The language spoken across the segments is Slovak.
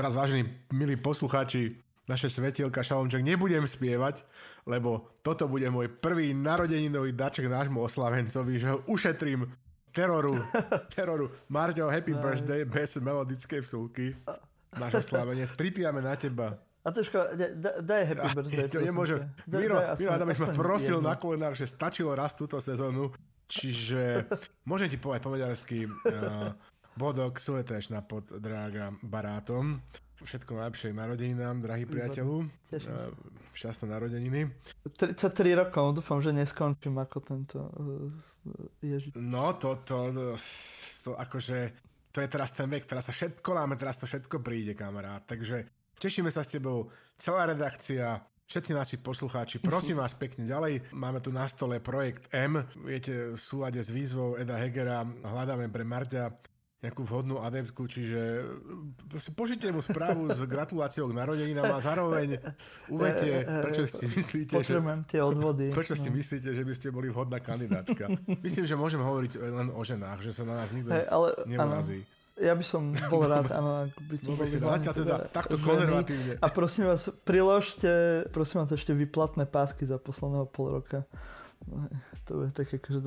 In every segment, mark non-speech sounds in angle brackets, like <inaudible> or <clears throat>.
teraz vážení milí poslucháči, naše svetielka Šalomček nebudem spievať, lebo toto bude môj prvý narodeninový daček nášmu oslavencovi, že ho ušetrím teroru, <laughs> teroru. Marťo, happy birthday, bez melodické vsúky. Náš <laughs> oslavenec, pripijame na teba. A to škoda, daj happy birthday. To nemôžem. Miro, Miro Adamovič ma prosil jedno. na kolenách, že stačilo raz túto sezónu, čiže <laughs> môžem ti povedať po maďarsky uh, bodok suleteš na pod drága barátom. Všetko najlepšie narodeninám, drahý priateľu. Teším sa. Šťastné narodeniny. 33 rokov, dúfam, že neskončím ako tento uh, Ježiš. No, to, to, to, to akože, to je teraz ten vek, teraz sa všetko láme, teraz to všetko príde, kamarát. Takže tešíme sa s tebou, celá redakcia, Všetci naši poslucháči, <laughs> prosím vás pekne ďalej. Máme tu na stole projekt M. Viete, v súlade s výzvou Eda Hegera hľadáme pre Marťa nejakú vhodnú adeptku, čiže pošlite mu správu s gratuláciou k narodeninám a zároveň uvete, prečo si myslíte, že, tie odvody. prečo si no. myslíte, že by ste boli vhodná kandidátka. Myslím, že môžem hovoriť len o ženách, že sa na nás nikto hey, ale, neurazí. Ja by som bol rád, áno, ak by to boli dámy, teda, teda takto konzervatívne. A prosím vás, priložte, prosím vás ešte vyplatné pásky za posledného pol roka. To je také akože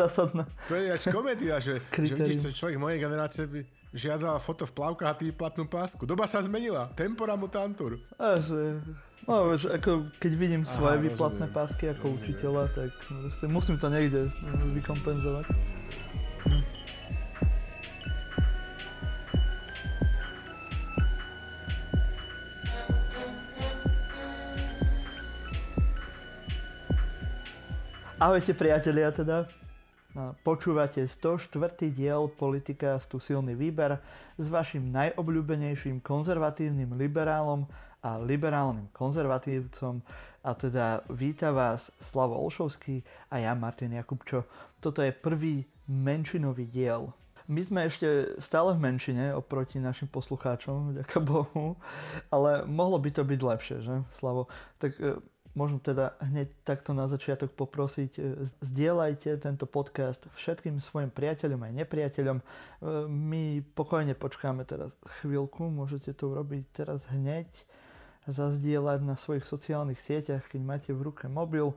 zásadné. To je až komédia, že, že vidíš, že človek mojej generácie by žiadal foto v plavkách a ty platnú pásku. Doba sa zmenila. Tempora mutantur. A že, no, že ako keď vidím svoje Aha, výplatné rozumiem. pásky ako rozumiem. učiteľa, tak musím to niekde vykompenzovať. Ahojte priatelia teda. Počúvate 104. diel Politicastu Silný výber s vašim najobľúbenejším konzervatívnym liberálom a liberálnym konzervatívcom a teda víta vás Slavo Olšovský a ja Martin Jakubčo. Toto je prvý menšinový diel. My sme ešte stále v menšine oproti našim poslucháčom, ďaká Bohu, ale mohlo by to byť lepšie, že Slavo? Tak Možno teda hneď takto na začiatok poprosiť, e, zdieľajte tento podcast všetkým svojim priateľom aj nepriateľom. E, my pokojne počkáme teraz chvíľku, môžete to urobiť teraz hneď, zazdieľať na svojich sociálnych sieťach, keď máte v ruke mobil.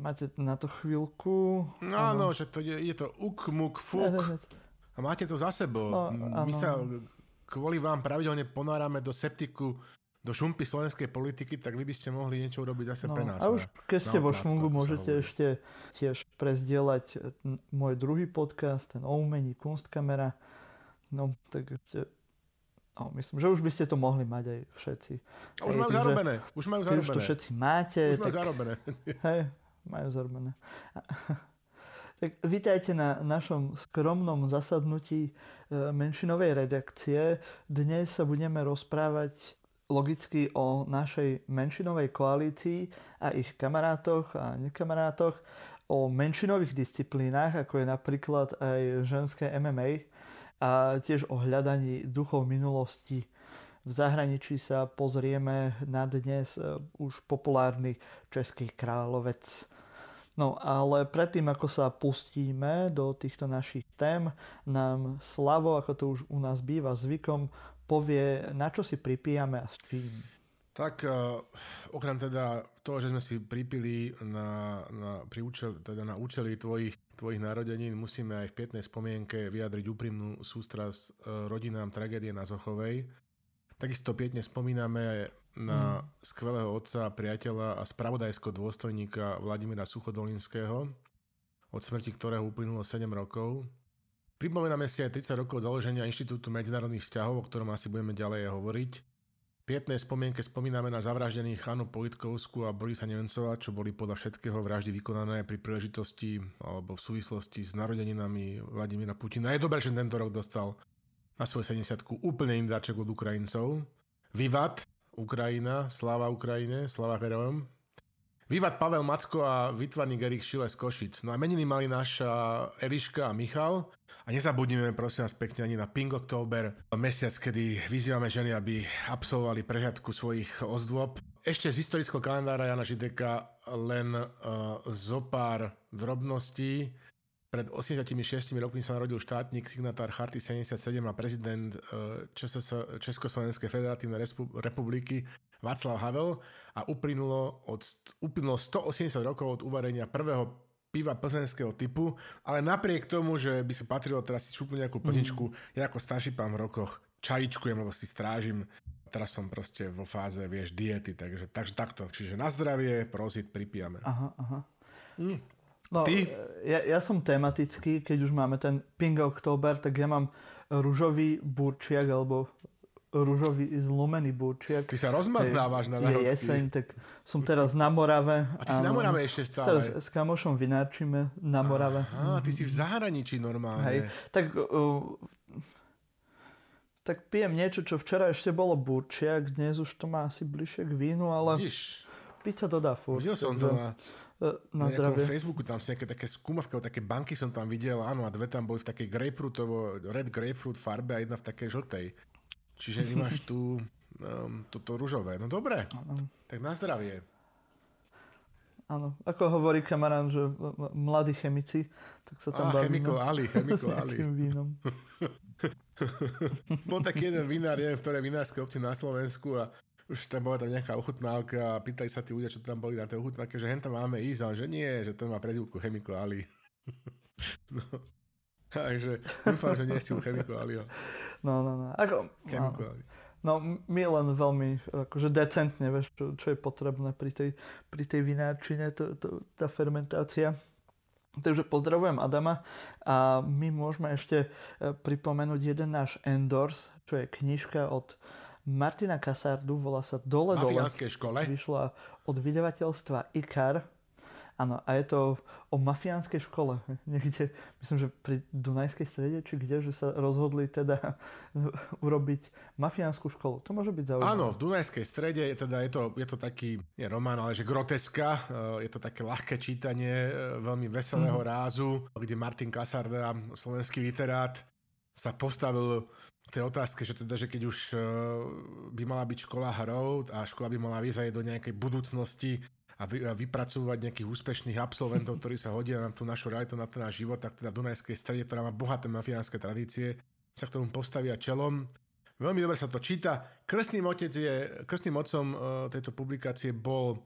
Máte na to chvíľku. No áno, že to je, je to uk, muk, fuk. A máte to za sebou. No, My sa kvôli vám pravidelne ponárame do septiku do šumpy slovenskej politiky, tak vy by ste mohli niečo urobiť zase no, pre nás. A už keď ste vo šmungu, môžete ešte tiež prezdieľať môj druhý podcast, ten o umení Kunstkamera. No, tak ešte No, myslím, že už by ste to mohli mať aj všetci. A už hej, majú zarobené. Už majú zarobené. Už to všetci máte. Už majú tak, zarobené. <laughs> Hej, majú zarobené. <laughs> Tak vítajte na našom skromnom zasadnutí e, menšinovej redakcie. Dnes sa budeme rozprávať logicky o našej menšinovej koalícii a ich kamarátoch a nekamarátoch, o menšinových disciplínach, ako je napríklad aj ženské MMA a tiež o hľadaní duchov minulosti. V zahraničí sa pozrieme na dnes e, už populárny český kráľovec. No ale predtým, ako sa pustíme do týchto našich tém, nám Slavo, ako to už u nás býva zvykom, povie, na čo si pripijame a s čím. Tak uh, okrem teda toho, že sme si pripili na, na, pri účel, teda na účely tvojich, tvojich narodenín, musíme aj v pietnej spomienke vyjadriť úprimnú sústrasť uh, rodinám tragédie na Zochovej. Takisto pietne spomíname na mm. skvelého otca, priateľa a spravodajského dôstojníka Vladimíra Suchodolinského, od smrti ktorého uplynulo 7 rokov. Pripomíname si aj 30 rokov založenia Inštitútu medzinárodných vzťahov, o ktorom asi budeme ďalej hovoriť. V pietnej spomienke spomíname na zavraždených Chanu Politkovskú a Borisa Nemcova, čo boli podľa všetkého vraždy vykonané pri príležitosti alebo v súvislosti s narodeninami Vladimíra Putina. Je dobré, že tento rok dostal na svoj 70 úplne iný dáček od Ukrajincov. Vivat, Ukrajina, sláva Ukrajine, sláva herojom. Vývad Pavel Macko a vytvarník Erik Šile z Košic. No a meniny mali naša Eliška a Michal. A nezabudnime prosím vás pekne ani na Pink October, mesiac, kedy vyzývame ženy, aby absolvovali prehľadku svojich ozdôb. Ešte z historického kalendára Jana Žideka len uh, zo pár drobností. pred 86 rokmi sa narodil štátnik, signatár Charty 77 a prezident e, Československej federatívnej republiky Václav Havel a uplynulo, od, uplynulo 180 rokov od uvarenia prvého piva plzenského typu, ale napriek tomu, že by sa patrilo teraz si šupnúť nejakú plničku, mm. ja ako starší pán v rokoch čajičkujem, lebo si strážim. Teraz som proste vo fáze, vieš, diety, takže, takže takto. Čiže na zdravie, prosit, pripijame. Aha, aha. Mm. No, Ty? Ja, ja som tematický, keď už máme ten Pink October, tak ja mám rúžový burčiak, alebo rúžový zlomený burčiak. Ty sa rozmaznávaš na národky. Je jeseň, tak som teraz na Morave. A ty si na Morave ešte stále. Teraz s kamošom vynárčime na Morave. Aha, ty si v zahraničí normálne. Hej, tak, uh, tak pijem niečo, čo včera ešte bolo burčiak, dnes už to má asi bližšie k vínu, ale Vidíš, pizza to dá furt. Videl som to na E, na, na zdravie. Facebooku tam sú nejaké také skúmavky, také banky som tam videl, áno, a dve tam boli v takej grapefruitovo, red grapefruit farbe a jedna v takej žltej. Čiže máš tu um, toto ružové. No dobre, tak na zdravie. Áno, ako hovorí kamarán, že mladí chemici, tak sa tam bavíme. Chemical Ali, <laughs> Chemical Ali. vínom. <laughs> Bol taký jeden vinár, neviem, v ktorej vinárskej obci na Slovensku a už tam bola tam nejaká ochutnávka a pýtali sa tí ľudia, čo tam boli na tej ochutnávke, že henta máme ísť, ale že nie, že to má prezivku Chemical Ali. <laughs> no. Takže dúfam, že nie si u Chemical Aliho. No, no, no. Ako, Chemical Ali. No, my len veľmi akože decentne, vieš, čo, čo je potrebné pri tej, pri tej vinárčine, to, to, tá fermentácia. Takže pozdravujem Adama a my môžeme ešte e, pripomenúť jeden náš endorse, čo je knižka od Martina Kasardu, volá sa Dole Dole. škole. Vyšla od vydavateľstva IKAR. Áno, a je to o mafiánskej škole. <laughs> Niekde, myslím, že pri Dunajskej strede, či kde, že sa rozhodli teda <laughs> urobiť mafiánsku školu. To môže byť zaujímavé. Áno, v Dunajskej strede je, teda, je, to, je to taký, nie román, ale že groteska. Eh, je to také ľahké čítanie, eh, veľmi veselého mm. rázu, kde Martin Kasarda, slovenský literát, sa postavil tej otázke, že teda, že keď už uh, by mala byť škola hrou a škola by mala vyzať do nejakej budúcnosti a, vy, a vypracovať nejakých úspešných absolventov, ktorí sa hodia na tú našu realitu, na ten náš život, tak teda Dunajskej strede, ktorá má bohaté mafiánske tradície, sa k tomu postavia čelom. Veľmi dobre sa to číta. Krstným, otec je, krstným otcom uh, tejto publikácie bol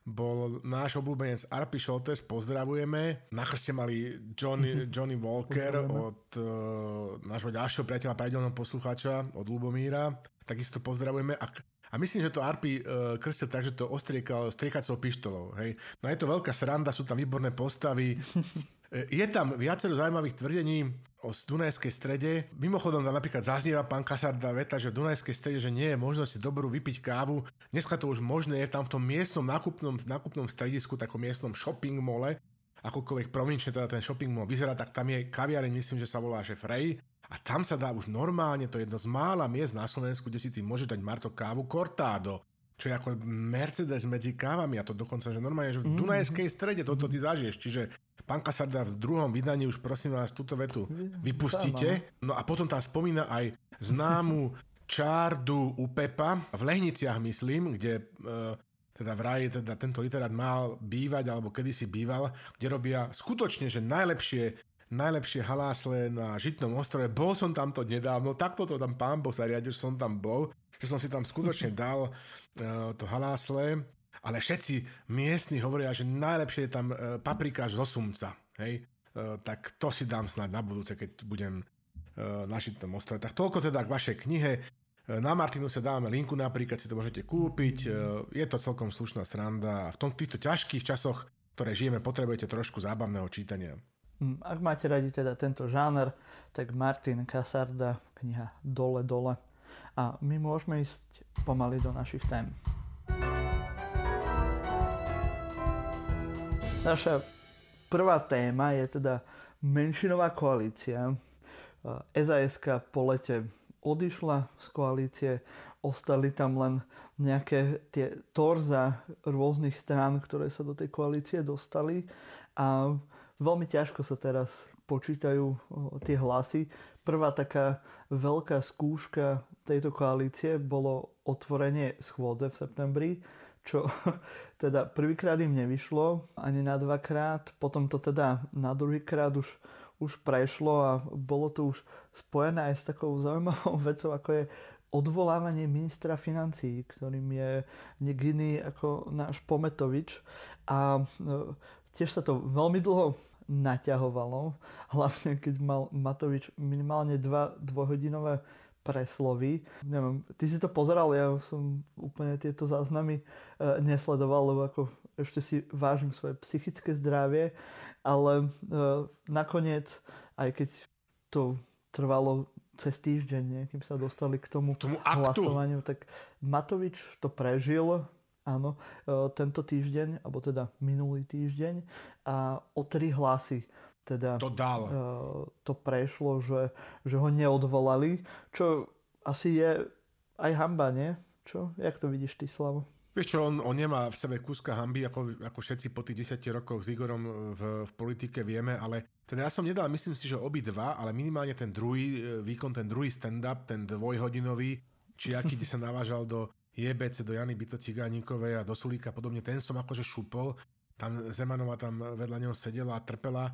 bol náš obľúbenec Arpi Šoltes, pozdravujeme. Na chrste mali Johnny, <laughs> Johnny Walker od uh, nášho ďalšieho priateľa, pravidelného poslucháča, od Lubomíra. Takisto pozdravujeme. A, a myslím, že to Arpi uh, krstil tak, že to ostriekal striekacou pištolou. Hej. No je to veľká sranda, sú tam výborné postavy. <laughs> Je tam viacero zaujímavých tvrdení o Dunajskej strede. Mimochodom tam napríklad zaznieva pán Kasarda veta, že v Dunajskej strede, že nie je možnosť dobrú vypiť kávu. Dneska to už možné je tam v tom miestnom nákupnom, nákupnom stredisku, takom miestnom shopping mole, akokoľvek provinčne teda ten shopping mall vyzerá, tak tam je kaviareň, myslím, že sa volá že Frey. A tam sa dá už normálne, to je jedno z mála miest na Slovensku, kde si ty môže dať Marto kávu Cortado čo je ako Mercedes medzi kávami a to dokonca, že normálne, že v mhm. Dunajskej strede toto ty zažiješ, čiže Pán Kasarda v druhom vydaní už prosím vás túto vetu vypustíte. No a potom tam spomína aj známu <laughs> čárdu u Pepa, v Lehniciach myslím, kde e, teda vraj teda tento literát mal bývať, alebo kedysi býval, kde robia skutočne, že najlepšie najlepšie halásle na Žitnom ostrove. Bol som tam to nedávno, takto to tam pán Boh sa riadil, že som tam bol, že som si tam skutočne <laughs> dal uh, to halásle ale všetci miestni hovoria, že najlepšie je tam e, paprikáš zo sumca. Hej? E, tak to si dám snad na budúce, keď budem na Žitnom ostrove. Tak toľko teda k vašej knihe. Na Martinu sa dávame linku napríklad, si to môžete kúpiť. Je to celkom slušná sranda a v tom, týchto ťažkých časoch, ktoré žijeme, potrebujete trošku zábavného čítania. Hm, ak máte radi teda tento žáner, tak Martin Kasarda, kniha Dole dole. A my môžeme ísť pomaly do našich tém. Naša prvá téma je teda menšinová koalícia. SAS po lete odišla z koalície, ostali tam len nejaké tie torza rôznych strán, ktoré sa do tej koalície dostali a veľmi ťažko sa teraz počítajú tie hlasy. Prvá taká veľká skúška tejto koalície bolo otvorenie schôdze v septembri čo <laughs> teda prvýkrát im nevyšlo, ani na dvakrát, potom to teda na druhýkrát už, už prešlo a bolo to už spojené aj s takou zaujímavou <laughs> vecou, ako je odvolávanie ministra financí, ktorým je nik iný ako náš Pometovič. A e, tiež sa to veľmi dlho naťahovalo, hlavne keď mal Matovič minimálne dva dvojhodinové preslovy. Neviem, ty si to pozeral, ja som úplne tieto záznamy e, nesledoval, lebo ako ešte si vážim svoje psychické zdravie, ale e, nakoniec, aj keď to trvalo cez týždeň, nie, kým sa dostali k tomu, tomu aktu. hlasovaniu, tak Matovič to prežil, áno, e, tento týždeň, alebo teda minulý týždeň a o tri hlasy teda to, dal. Uh, to prešlo, že, že ho neodvolali, čo asi je aj hamba, nie? Čo? Jak to vidíš ty, Slavo? Vieš čo, on, on nemá v sebe kúska hamby, ako, ako všetci po tých 10 rokoch s Igorom v, v politike vieme, ale teda ja som nedal, myslím si, že obidva, ale minimálne ten druhý e, výkon, ten druhý stand-up, ten dvojhodinový, či aký sa navážal do JBC, do Jany Byto Cigánikovej a do Sulíka podobne, ten som akože šupol. Tam Zemanová tam vedľa neho sedela a trpela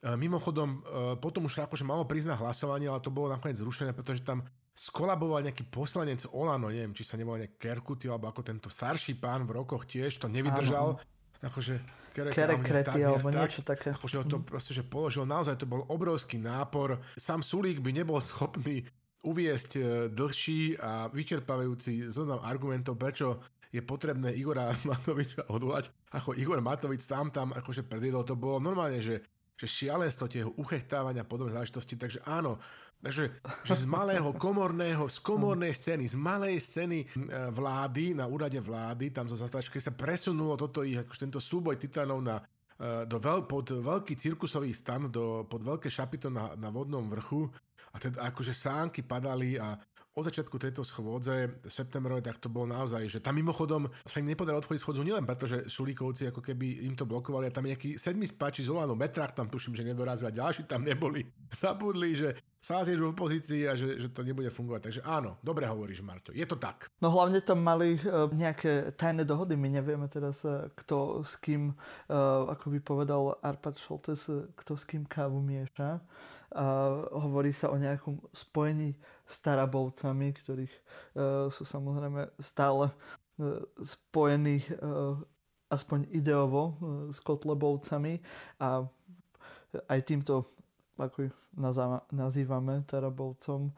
E, mimochodom, e, potom už akože malo priznať hlasovanie, ale to bolo nakoniec zrušené, pretože tam skolaboval nejaký poslanec Olano, neviem, či sa nebol nejak Kerkuty, alebo ako tento starší pán v rokoch tiež to nevydržal. Áno. Akože Kerek, Kerek krety, alebo tak, niečo také. Akože to proste, že položil, naozaj to bol obrovský nápor. Sám Sulík by nebol schopný uviesť e, dlhší a vyčerpávajúci zoznam argumentov, prečo je potrebné Igora <laughs> Matoviča odvolať. Ako Igor Matovič sám tam akože predviedol, to bolo normálne, že že šialenstvo tie uchechtávania podobné záležitosti, takže áno, Takže že z malého komorného, z komornej scény, z malej scény vlády, na úrade vlády, tam zo zatáčky sa presunulo toto ich, akože tento súboj titanov na, e, do veľ, pod veľký cirkusový stan, do, pod veľké šapito na, na vodnom vrchu a teda akože sánky padali a od začiatku tejto schôdze septembrovej, tak to bolo naozaj, že tam mimochodom sa im nepodarilo otvoriť schôdzu nielen preto, že Šulíkovci ako keby im to blokovali a tam nejaký sedmi spáči z Olano Metrák tam tuším, že nedorazili a ďalší tam neboli. <laughs> Zabudli, že sa v opozícii a že, že to nebude fungovať. Takže áno, dobre hovoríš, Marto. Je to tak. No hlavne tam mali uh, nejaké tajné dohody. My nevieme teraz, uh, kto s kým, uh, ako by povedal Arpad Šoltes, kto s kým kávu mieša. Hovorí sa o nejakom spojení s Tarabovcami, ktorých uh, sú samozrejme stále uh, spojení uh, aspoň ideovo s Kotlebovcami. A aj týmto, ako ich nazývame Tarabovcom,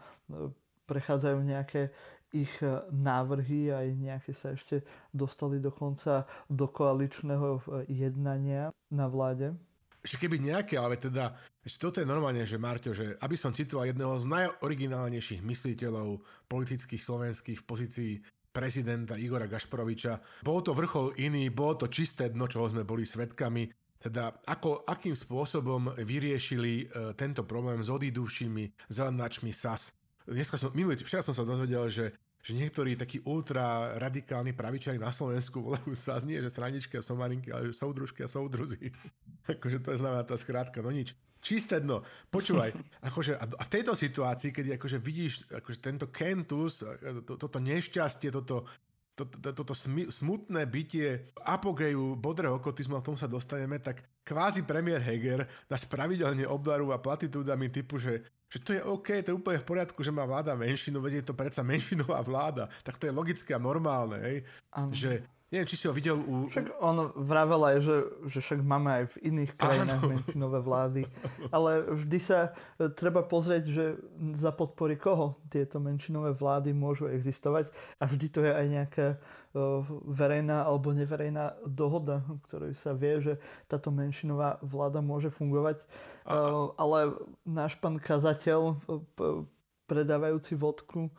prechádzajú nejaké ich návrhy, aj nejaké sa ešte dostali dokonca do koaličného jednania na vláde že keby nejaké, ale teda, že toto je normálne, že Marťo, že aby som citoval jedného z najoriginálnejších mysliteľov politických slovenských v pozícii prezidenta Igora Gašporoviča. Bol to vrchol iný, bolo to čisté dno, čoho sme boli svetkami. Teda ako, akým spôsobom vyriešili e, tento problém s odíduvšími zelenáčmi SAS. Dneska som, minulý, včera som sa dozvedel, že že niektorí takí ultra radikálni pravičari na Slovensku volajú sa nie, že sraničky a somarinky, ale že soudružky a soudruzi. Akože to je znamená tá skrátka, no nič. Čisté dno. Počúvaj, <laughs> akože, a v tejto situácii, keď akože vidíš akože tento kentus, to, toto nešťastie, toto, toto, toto smutné bytie apogeu bodrého okotizmu, a k tomu sa dostaneme, tak kvázi premiér Heger nás pravidelne obdarúva platitúdami typu, že že to je OK, to je úplne v poriadku, že má vláda menšinu, vedie to predsa menšinová vláda, tak to je logické a normálne, hej? Že Neviem, či si ho videl u... Však on vravel aj, že, že však máme aj v iných krajinách Áno. menšinové vlády. Ale vždy sa e, treba pozrieť, že za podpory koho tieto menšinové vlády môžu existovať. A vždy to je aj nejaká uh, verejná alebo neverejná dohoda, ktorej sa vie, že táto menšinová vláda môže fungovať. Uh, ale náš pán kazateľ, predávajúci vodku,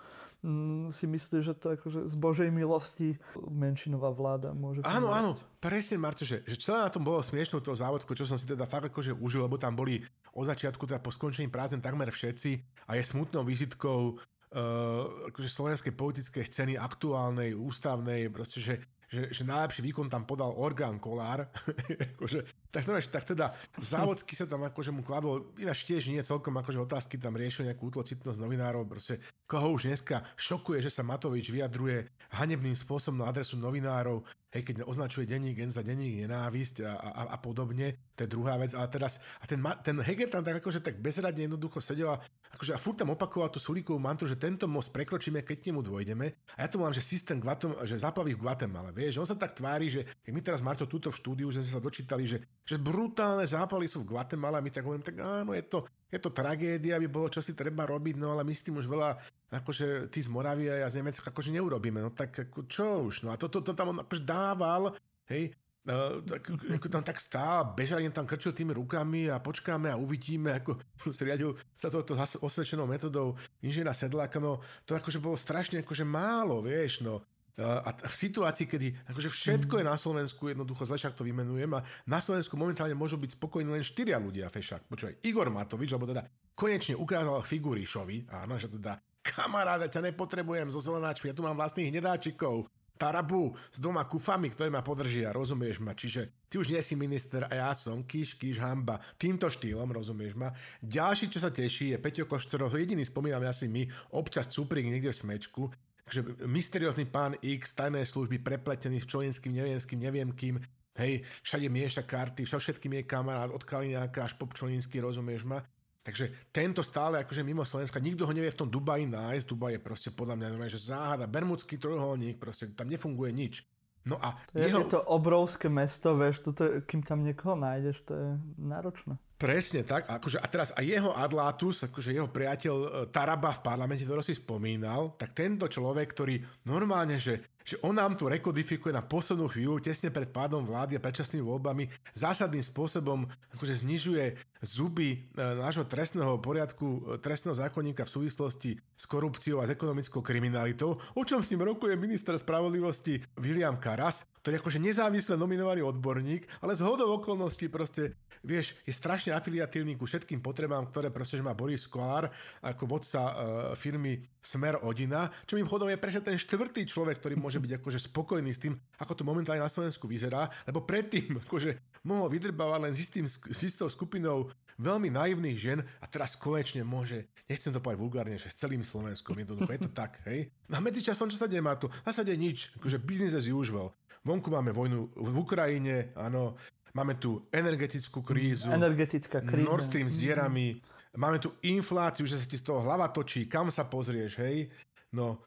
si myslí, že to akože z Božej milosti menšinová vláda môže Áno, fungovať. áno, presne Marto, že, že celé na tom bolo smiešno toho závodsko, čo som si teda fakt akože užil, lebo tam boli od začiatku teda po skončení prázdne takmer všetci a je smutnou vizitkou uh, akože slovenskej politickej scény aktuálnej, ústavnej, proste, že že, že najlepší výkon tam podal orgán Kolár. <laughs> akože, tak, no, tak teda závodsky sa tam akože mu kladlo, ináč tiež nie celkom akože otázky tam riešil nejakú útlocitnosť novinárov, proste koho už dneska šokuje, že sa Matovič vyjadruje hanebným spôsobom na adresu novinárov, hej, keď označuje denník gen za denník nenávisť a, a, a podobne, to je druhá vec. A teraz, a ten, ten Heger tam tak akože tak bezradne jednoducho sedel a, akože, a furt tam opakoval tú Sulíkovú mantru, že tento most prekročíme, keď k nemu dôjdeme. A ja to mám, že systém Guatem, že zaplaví v Guatemala, vieš, on sa tak tvári, že keď my teraz Marto túto v štúdiu, že sme sa dočítali, že, že brutálne zápaly sú v Guatemala, my tak hovorím, tak áno, je to, je to tragédia, by bolo čo si treba robiť, no ale my s tým už veľa, akože ty z Moravie a ja z Nemecka akože neurobíme, no tak ako, čo už, no a to, to, to tam on akože dával, hej, No, tak, ako tam tak stál, bežali tam krčil tými rukami a počkáme a uvidíme, ako <laughs> riadil sa toto osvedčenou metodou inžiniera Sedláka, no to akože bolo strašne akože málo, vieš, no. A v situácii, kedy akože všetko je na Slovensku, jednoducho zle to vymenujem a na Slovensku momentálne môžu byť spokojní len štyria ľudia, fešak. Počúvaj, Igor Matovič, lebo teda konečne ukázal figurišovi, áno, že teda kamaráde, ťa nepotrebujem zo zelenáčmi, ja tu mám vlastných hnedáčikov, Tarabu s dvoma kufami, ktoré ma podržia, rozumieš ma? Čiže ty už nie si minister a ja som, kýš, kýš, hamba. Týmto štýlom, rozumieš ma? Ďalší, čo sa teší, je Peťo Koštorov, jediný spomínam asi my, občas cuprík niekde v smečku, Takže mysteriózny pán X, tajné služby, prepletený s čolinským, nevienským, neviem kým, hej, všade mieša karty, všetkým je kamarát, od Kaliňáka až po Čolínsky, rozumieš ma? Takže tento stále akože mimo Slovenska, nikto ho nevie v tom Dubaji nájsť, Dubaj je proste podľa mňa normálne, že záhada, bermudský trojuholník, proste tam nefunguje nič. No a je, jeho... je to obrovské mesto, vieš, toto, kým tam niekoho nájdeš, to je náročné. Presne tak. Akože, a teraz aj jeho Adlatus, akože jeho priateľ e, Taraba v parlamente, ktorý si spomínal, tak tento človek, ktorý normálne, že že on nám tu rekodifikuje na poslednú chvíľu, tesne pred pádom vlády a predčasnými voľbami, zásadným spôsobom akože znižuje zuby e, nášho trestného poriadku, e, trestného zákonníka v súvislosti s korupciou a s ekonomickou kriminalitou, o čom s ním rokuje minister spravodlivosti William Karas, ktorý je akože nezávisle nominovaný odborník, ale z hodou okolností proste, vieš, je strašne afiliatívny ku všetkým potrebám, ktoré proste, má Boris Kolár ako vodca uh, firmy Smer Odina, čo im chodom je presne ten štvrtý človek, ktorý môže <laughs> byť akože spokojný s tým, ako to momentálne na Slovensku vyzerá, lebo predtým <laughs> akože mohol vydrbávať len s, istým, s istou skupinou veľmi naivných žien a teraz konečne môže, nechcem to povedať vulgárne, že s celým Slovenskom jednoducho, je to <laughs> tak, hej? No a medzičasom, čo sa deje, má tu? Zásade nič, akože business as usual. Vonku máme vojnu v Ukrajine, áno, máme tu energetickú krízu, Energetická kríza. Nord Stream s dierami, máme tu infláciu, že sa ti z toho hlava točí, kam sa pozrieš, hej? No,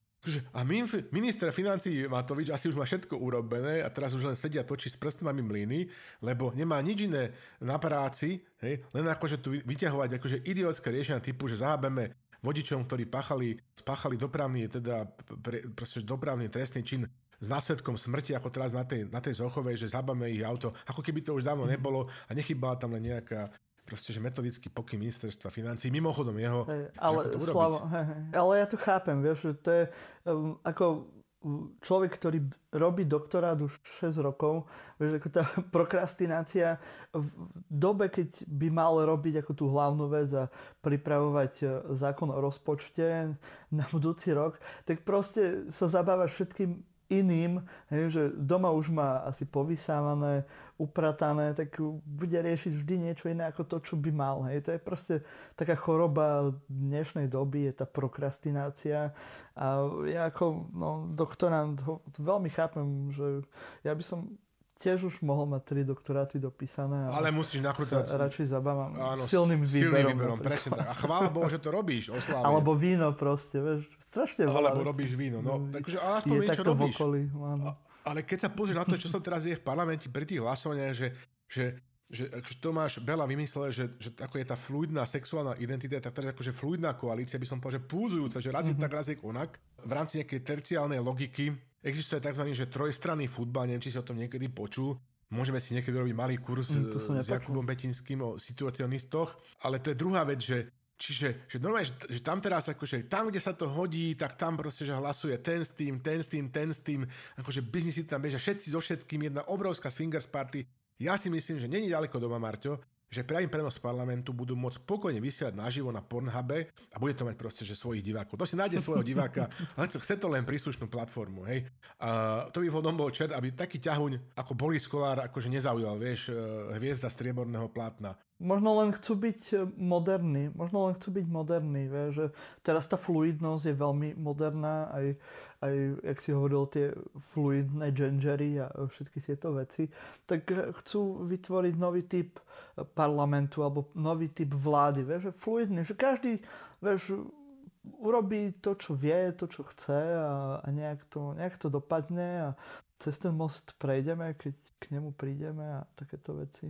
a minister financí Matovič asi už má všetko urobené a teraz už len sedia točí s prstami mlyny, lebo nemá nič iné na práci, hej, len akože tu vyťahovať akože idiotské riešenia typu, že zahábeme vodičom, ktorí páchali, spáchali dopravný, teda pre, proste dopravný trestný čin s následkom smrti, ako teraz na tej, na tej Zochovej, že zabame ich auto, ako keby to už dávno nebolo a nechybala tam len nejaká proste, že metodický pokyn ministerstva financí, mimochodom jeho, hey, ale, to Slavo, hey, hey. ale ja to chápem, vieš, že to je um, ako človek, ktorý robí doktorát už 6 rokov, vieš, ako tá <laughs> prokrastinácia v dobe, keď by mal robiť ako tú hlavnú vec a pripravovať e, zákon o rozpočte na budúci rok, tak proste sa zabáva všetkým iným, hej, že doma už má asi povysávané, upratané, tak bude riešiť vždy niečo iné ako to, čo by mal. Hej. To je proste taká choroba dnešnej doby, je tá prokrastinácia. A ja ako no, doktorant veľmi chápem, že ja by som tiež už mohol mať tri doktoráty dopísané. Ale musíš nakrúcať. Radšej zabávam áno, silným výberom. Silným výberom, presne tak. A chvála Bohu, že to robíš, oslávec. Alebo víno proste, vieš. Strašne veľa Alebo robíš víno. No, takže aspoň je niečo robíš. Okolí, ale keď sa pozrieš na to, čo sa teraz je v parlamente pri tých hlasovaniach, že, že že akože Tomáš Bela vymyslel, že, že ako je tá fluidná sexuálna identita, tak teraz akože fluidná koalícia by som povedal, že púzujúca, že raz je mm-hmm. tak, raz je onak. V rámci nejakej terciálnej logiky Existuje tzv. Že trojstranný futbal, neviem, či si o tom niekedy počul. Môžeme si niekedy robiť malý kurz mm, s Jakubom Betinským o situacionistoch, ale to je druhá vec, že Čiže že normálne, že, že tam teraz akože tam, kde sa to hodí, tak tam proste, že hlasuje ten s tým, ten s tým, ten s tým, akože biznisy tam bežia, všetci so všetkým, jedna obrovská swingers party. Ja si myslím, že není ďaleko doma, Marťo, že priamy prenos parlamentu budú môcť spokojne vysielať naživo na Pornhube a bude to mať proste, že svojich divákov. To si nájde svojho diváka, <laughs> ale chce to len príslušnú platformu, hej. A to by potom bol čet, aby taký ťahuň ako Boris Kolár akože nezaujal, vieš, e, hviezda strieborného plátna. Možno len chcú byť e, moderní, možno len chcú byť moderní, že teraz tá fluidnosť je veľmi moderná, aj, aj jak si hovoril, tie fluidné gendery a všetky tieto veci, tak chcú vytvoriť nový typ parlamentu alebo nový typ vlády, vieš, že fluidný, že každý, vieš, urobí to, čo vie, to, čo chce a, a nejak, to, nejak to dopadne a cez ten most prejdeme, keď k nemu prídeme a takéto veci.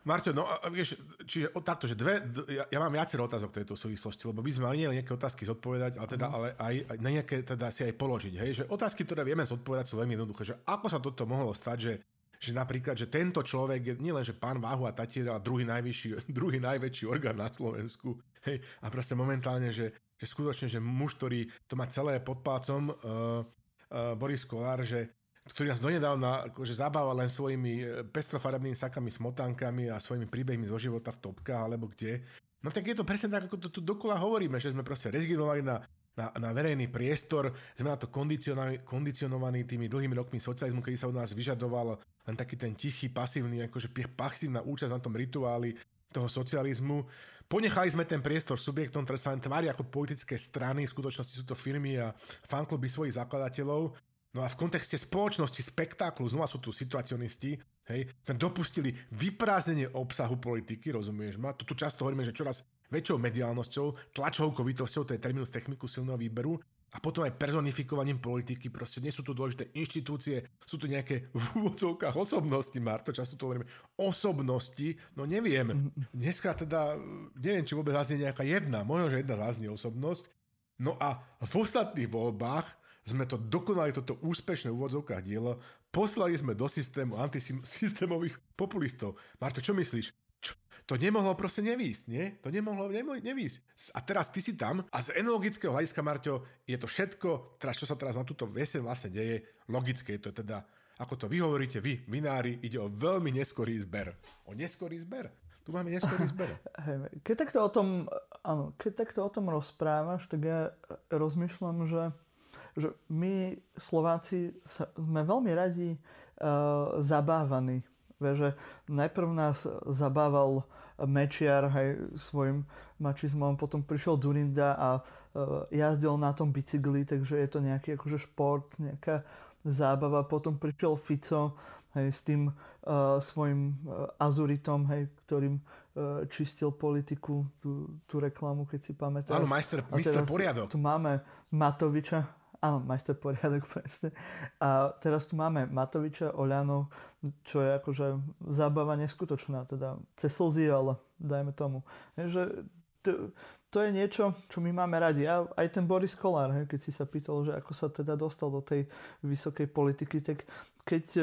Marťo, no vieš, čiže takto, že dve, ja, ja mám viacero otázok tejto súvislosti, lebo by sme mali nejaké otázky zodpovedať, ale, teda, mm. ale aj, aj na nejaké teda si aj položiť. Hej? Že otázky, ktoré vieme zodpovedať, sú veľmi jednoduché. Že ako sa toto mohlo stať, že, že napríklad, že tento človek je nielen, že pán Váhu a Tatier, ale druhý, najvyšší, <laughs> druhý najväčší orgán na Slovensku. Hej? A proste momentálne, že, že skutočne, že muž, ktorý to má celé pod pácom, uh, uh, Boris Kolár, že ktorý nás donedávna akože zabával len svojimi e, pestrofarebnými sakami, smotánkami a svojimi príbehmi zo života v topkách alebo kde. No tak je to presne tak, ako to tu dokola hovoríme, že sme proste rezignovali na, na, na verejný priestor, sme na to kondicionovaní, kondicionovaní tými dlhými rokmi socializmu, kedy sa od nás vyžadoval len taký ten tichý, pasívny, akože pasívna účasť na tom rituáli toho socializmu. Ponechali sme ten priestor subjektom, ktoré sa len tvári ako politické strany, v skutočnosti sú to firmy a fankluby svojich zakladateľov No a v kontexte spoločnosti, spektáklu, znova sú tu situacionisti, hej, dopustili vyprázdnenie obsahu politiky, rozumieš ma? Tu, často hovoríme, že čoraz väčšou mediálnosťou, tlačovkovitosťou, to je terminus techniku silného výberu, a potom aj personifikovaním politiky, proste nie sú tu dôležité inštitúcie, sú tu nejaké <laughs> v úvodzovkách osobnosti, Marto, často to hovoríme, osobnosti, no neviem, dneska teda, neviem, či vôbec zaznie nejaká jedna, možno, že jedna zaznie osobnosť, no a v ostatných voľbách sme to dokonali, toto úspešné úvodzovkách dielo, poslali sme do systému antisystémových populistov. Marto, čo myslíš? Čo? To nemohlo proste nevýsť, nie? To nemohlo nevýsť. A teraz ty si tam a z enologického hľadiska, Marťo, je to všetko, teraz čo sa teraz na túto vesen vlastne deje, logické je to teda, ako to vy hovoríte, vy, vinári, ide o veľmi neskorý zber. O neskorý zber. Tu máme neskorý <laughs> zber. Keď takto o tom, áno, keď takto o tom rozprávaš, tak ja rozmýšľam, že že my Slováci sme veľmi radi uh, zabávaní. Že najprv nás zabával Mečiar hej, svojim mačizmom, potom prišiel Durinda a uh, jazdil na tom bicykli, takže je to nejaký akože šport, nejaká zábava. Potom prišiel Fico hej, s tým uh, svojim uh, azuritom, hej, ktorým uh, čistil politiku, tú, tú reklamu, keď si pamätáš. Áno, majster, majster poriadok. Tu máme Matoviča, Áno, majster poriadok, <laughs> presne. A teraz tu máme Matoviča, Oľano, čo je akože zábava neskutočná, teda cez slzy, ale dajme tomu. Že to, to je niečo, čo my máme radi. A aj ten Boris Kolár, he, keď si sa pýtal, že ako sa teda dostal do tej vysokej politiky, tak keď e,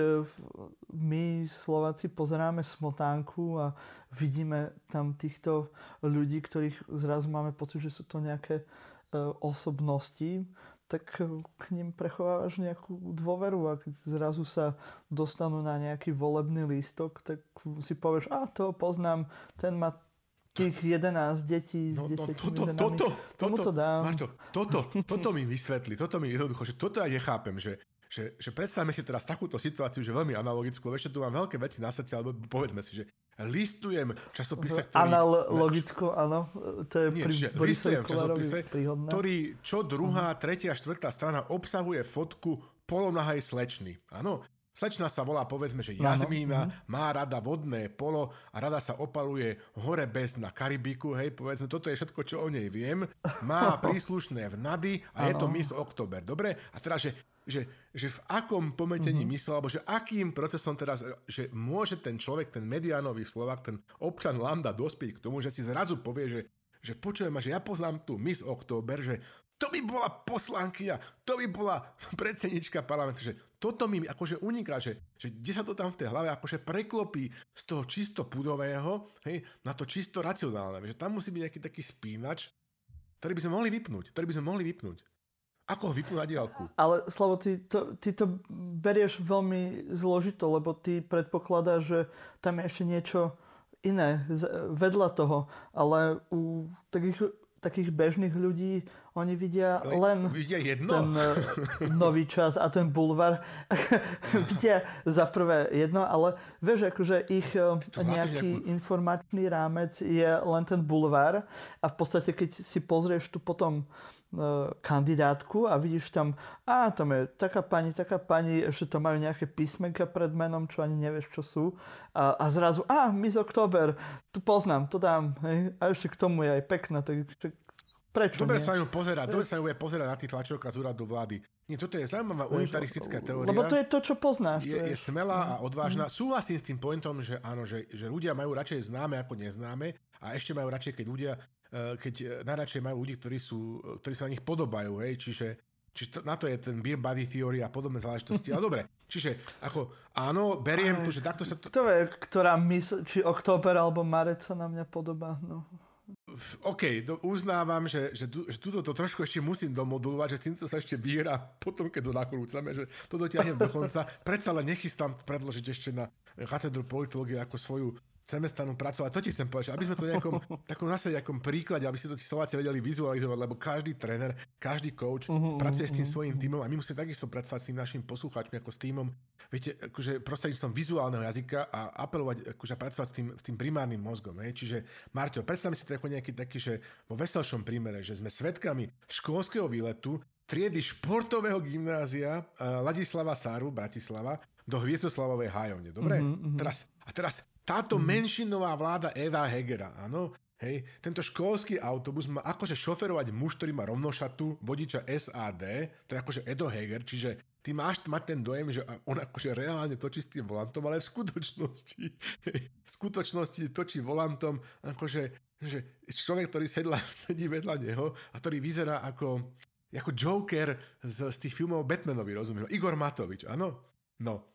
my Slováci pozeráme smotánku a vidíme tam týchto ľudí, ktorých zrazu máme pocit, že sú to nejaké e, osobnosti, tak k ním prechovávaš nejakú dôveru a keď zrazu sa dostanú na nejaký volebný lístok, tak si povieš, a to poznám, ten má tých 11 detí s no, 10 no, toto, toto, toto, to dám. Marto, toto, toto mi vysvetli, toto mi jednoducho, že toto ja nechápem, že, že, že predstavme si teraz takúto situáciu, že veľmi analogickú, ešte tu mám veľké veci na srdci, alebo povedzme si, že listujem časopise, ktorý... Analogicko, áno. To je nie, pri listujem v časopise, ktorý čo druhá, uh-huh. tretia, štvrtá strana obsahuje fotku polonahej slečny. Áno, Slečna sa volá, povedzme, že Jazmína, uh-huh. má rada vodné polo a rada sa opaluje hore bez na Karibiku, hej, povedzme, toto je všetko, čo o nej viem. Má <laughs> príslušné vnady a je to Miss Oktober, dobre? A teraz, že že, že v akom pometení mm-hmm. myslel, alebo že akým procesom teraz, že môže ten človek, ten mediánový Slovak, ten občan Lambda dospieť k tomu, že si zrazu povie, že, že počujem ma, že ja poznám tú Miss Oktober, že to by bola poslankyňa, to by bola <laughs> predsednička parlamentu, že toto mi akože uniká, že, že kde sa to tam v tej hlave akože preklopí z toho čisto pudového hej, na to čisto racionálne, že tam musí byť nejaký taký spínač, ktorý by sme mohli vypnúť, ktorý by sme mohli vypnúť. Ako ho vypnú na diálku? Ale Slavo, ty to, ty to berieš veľmi zložito, lebo ty predpokladáš, že tam je ešte niečo iné vedľa toho, ale u takých, takých bežných ľudí oni vidia len vidia jedno? ten e, nový čas a ten bulvar. <laughs> vidia za prvé jedno, ale vieš, akože ich e, nejaký nejakú... informačný rámec je len ten bulvár a v podstate, keď si pozrieš tu potom kandidátku a vidíš tam, a tam je taká pani, taká pani, ešte tam majú nejaké písmenka pred menom, čo ani nevieš, čo sú. A, a zrazu, a Miss Oktober, tu poznám, to dám. Hej? A ešte k tomu je aj pekná, tak prečo Dobre nie? sa ju pozerať, dobre sa ju bude pozerať na tých tlačovkách z úradu vlády. Nie, toto je zaujímavá unitaristická teória. Lebo to je to, čo poznáš. Je, je smelá a odvážna. Mm. Súhlasím s tým pointom, že áno, že, že ľudia majú radšej známe ako neznáme a ešte majú radšej, keď ľudia keď eh, najradšej majú ľudí, ktorí, sú, eh, ktorí sa na nich podobajú, hej, čiže, čiže to, na to je ten beer body theory a podobné záležitosti. Ale dobre, <laughs> čiže ako áno, beriem to, že takto sa to... To je, ktorá mysl, či október alebo marec sa na mňa podobá, no. OK, do, uznávam, že, že, že túto to trošku ešte musím domodulovať, že týmto sa ešte býra <laughs> potom, keď to nakrúcame, že to dotiahnem do konca. <laughs> Predsa len nechystám predložiť ešte na katedru politológie ako svoju semestranú prácu, ale to ti chcem povedať, aby sme to nejakom <laughs> takom zase nejakom príklade, aby si to tí Slováci vedeli vizualizovať, lebo každý tréner, každý coach uh-huh, pracuje uh-huh, s tým svojím uh-huh. tímom a my musíme takisto pracovať s tým našim poslucháčmi ako s tímom, viete, akože prostredníctvom vizuálneho jazyka a apelovať, akože pracovať s tým, s tým primárnym mozgom. Hej. Čiže, Marťo, predstav si to ako nejaký taký, že vo veselšom prímere, že sme svetkami školského výletu triedy športového gymnázia uh, Ladislava Sáru, Bratislava, do Hviezdoslavovej hájovne. Dobre? Uh-huh. Teraz, a teraz táto mm. menšinová vláda Eva Hegera, áno, hej, tento školský autobus má akože šoferovať muž, ktorý má rovnošatu vodiča SAD, to je akože Edo Heger, čiže ty máš mať ten dojem, že on akože reálne točí s tým volantom, ale v skutočnosti, <laughs> v skutočnosti točí volantom akože že človek, ktorý sedla, <laughs> sedí vedľa neho a ktorý vyzerá ako, ako Joker z, z tých filmov Batmanovi, rozumiem. Igor Matovič, áno? No.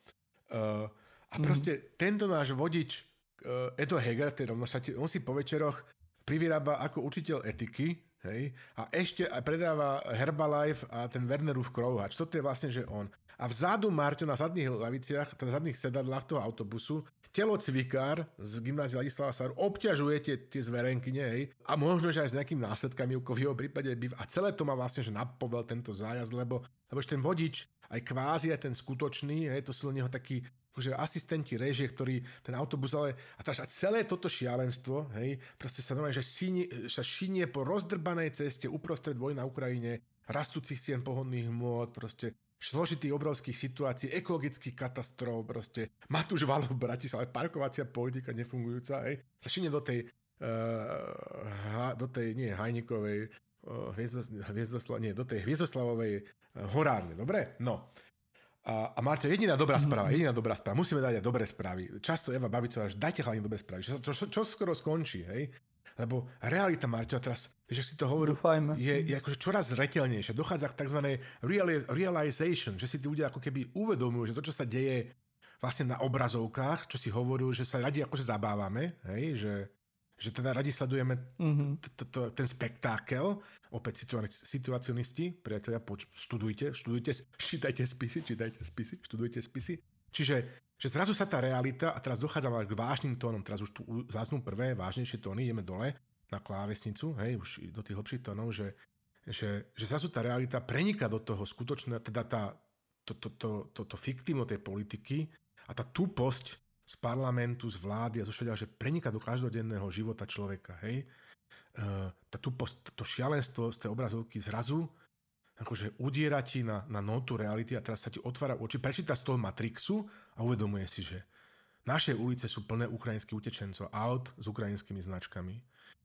Uh, a proste mm. tento náš vodič uh, Edo Heger, rovnošate, on si po večeroch privyrába ako učiteľ etiky, hej, a ešte aj predáva Herbalife a ten Wernerov krouhač. Toto je vlastne, že on. A vzadu Marťo na zadných laviciach, na zadných sedadlách toho autobusu, telocvikár z gymnázia Ladislava Saru obťažuje tie, tie zverenky, hej, a možno, že aj s nejakými následkami, ako v jeho prípade byv. A celé to má vlastne, že napovel tento zájazd, lebo, lebo ten vodič, aj kvázi, aj ten skutočný, hej, to sú len jeho takí akože asistenti režie, ktorí ten autobus, ale a, teraz, a celé toto šialenstvo, hej, proste sa normálne, že síni, sa šinie po rozdrbanej ceste uprostred vojny na Ukrajine, rastúcich cien pohodných môd, proste zložitých obrovských situácií, ekologických katastrof, proste Matúš Valov v Bratislave, parkovacia politika nefungujúca, hej, sa šinie do tej, uh, do tej, nie, Hajnikovej, uh, Hviezdosla, nie, do tej Hviezdoslavovej uh, horárne, dobre? No. A, a Marto, jediná dobrá mhm. správa, jediná dobrá správa, musíme dať aj dobré správy. Často Eva Babicová, že dajte hlavne dobré správy, čo, čo, čo skoro skončí, hej? Lebo realita, Marto, teraz, že si to hovoril, je, je akože čoraz zretelnejšie. Dochádza k tzv. realization, že si tí ľudia ako keby uvedomujú, že to, čo sa deje vlastne na obrazovkách, čo si hovoril, že sa radi akože zabávame, hej, že že teda radi sledujeme mm-hmm. ten spektákel, opäť situacionisti, priatelia, študujte, študujte, <laughs> čítajte spisy, čítajte spisy, študujte spisy. Čiže že zrazu sa tá realita, a teraz dochádzame k vážnym tónom, teraz už tu záznú prvé vážnejšie tóny, ideme dole na klávesnicu, hej, už do tých hlbších tónov, že, že, že zrazu tá realita preniká do toho skutočného, teda tá, to, to, to, to, to fiktívno tej politiky a tá tuposť z parlamentu, z vlády a zo že preniká do každodenného života človeka, hej. Uh, tu, to šialenstvo z tej obrazovky zrazu akože udiera ti na, na notu reality a teraz sa ti otvára oči, prečíta z toho Matrixu a uvedomuje si, že naše ulice sú plné ukrajinských utečencov, aut s ukrajinskými značkami,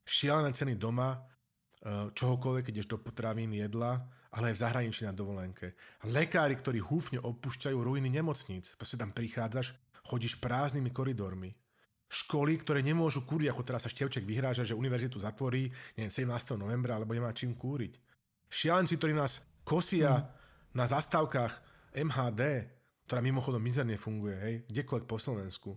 šialené ceny doma, uh, čohokoľvek, keď do potravín, jedla, ale aj v zahraničí na dovolenke. Lekári, ktorí húfne opúšťajú ruiny nemocníc. Proste tam prichádzaš chodíš prázdnymi koridormi. Školy, ktoré nemôžu kúriť, ako teraz sa Števček vyhráža, že univerzitu zatvorí, neviem, 17. novembra, alebo nemá čím kúriť. Šialenci, ktorí nás kosia mm. na zastávkach MHD, ktorá mimochodom mizerne funguje, hej, kdekoľvek po Slovensku.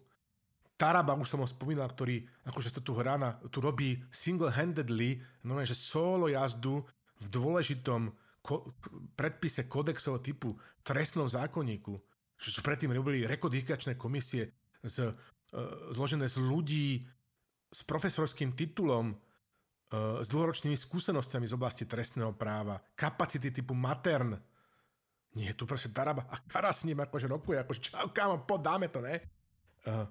Taraba, už som ho spomínal, ktorý akože sa tu hrá na, tu robí single-handedly, no že solo jazdu v dôležitom ko- predpise kodexového typu trestnom zákonníku čo predtým robili rekodifikačné komisie z, uh, zložené z ľudí s profesorským titulom, s dlhoročnými skúsenostiami z oblasti trestného práva, kapacity typu matern. Nie, tu proste Taraba a Kara s ním akože rokuje, akože čau kámo, podáme to, ne? Uh,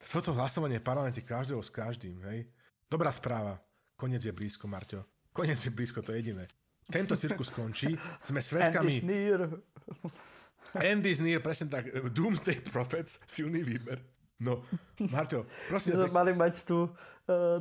toto hlasovanie v parlamente každého s každým, hej? Dobrá správa. Koniec je blízko, Marťo. Koniec je blízko, to je jediné. Tento cirkus skončí. Sme svetkami... Andy's near. Presne tak. Doomsday Prophets, silný výber. No, Marťo, prosím. Sme mali mať uh,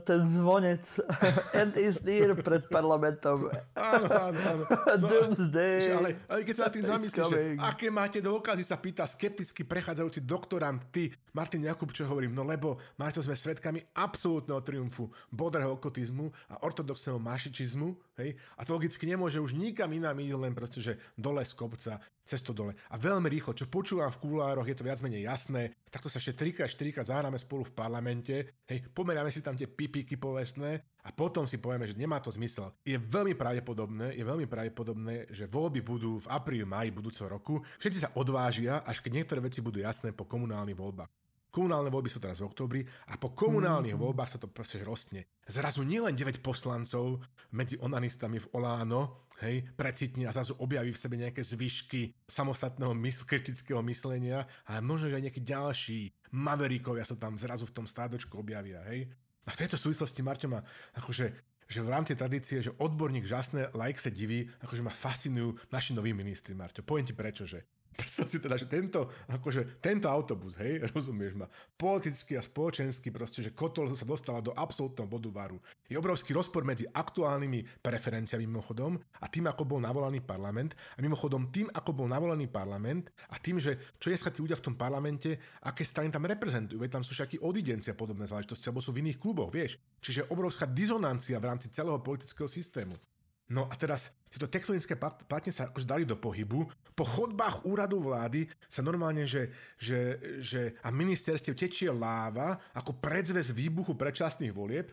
ten zvonec <laughs> End is near pred parlamentom. Áno, áno, áno. No, <laughs> Doomsday. Ale, ale keď sa tým zamyslíš, že aké máte dôkazy, sa pýta skepticky prechádzajúci doktorant, ty, Martin Jakub, čo hovorím, no lebo, Marto, sme svedkami absolútneho triumfu bodrého okotizmu a ortodoxného mašičizmu, hej, a to logicky nemôže už nikam inám ísť, len proste, že dole z kopca, cesto dole. A veľmi rýchlo, čo počúvam v kulároch, je to viac menej jasné, takto sa ešte 3 4 zahráme spolu v parlamente, hej, pomeráme si tam tie pipiky povestné a potom si povieme, že nemá to zmysel. Je veľmi pravdepodobné, je veľmi pravdepodobné, že voľby budú v apríli, maji budúceho roku. Všetci sa odvážia, až keď niektoré veci budú jasné po komunálnych voľbách. Komunálne voľby sú teraz v oktobri a po komunálnych mm. voľbách sa to proste rostne. Zrazu nielen 9 poslancov medzi onanistami v Oláno, hej, precitne a zrazu objaví v sebe nejaké zvyšky samostatného mysl, kritického myslenia, ale možno, že aj nejakí ďalší maverikovia sa tam zrazu v tom stádočku objavia, hej. A v tejto súvislosti Marťo ma akože že v rámci tradície, že odborník žasné, like sa diví, akože ma fascinujú naši noví ministri, Marťo. Poviem ti prečo, že Predstav si teda, že tento, akože, tento autobus, hej, <laughs> rozumieš ma, politicky a spoločensky proste, že kotol sa dostáva do absolútneho bodu varu. Je obrovský rozpor medzi aktuálnymi preferenciami mimochodom a tým, ako bol navolaný parlament a mimochodom tým, ako bol navolaný parlament a tým, že čo dneska tí ľudia v tom parlamente, aké strany tam reprezentujú, veď tam sú všakí odidenci a podobné záležitosti, alebo sú v iných kluboch, vieš. Čiže obrovská dizonancia v rámci celého politického systému. No a teraz tieto tektonické platne sa akože dali do pohybu. Po chodbách úradu vlády sa normálne, že, že, že a ministerstiev tečie láva ako predzves výbuchu predčasných volieb,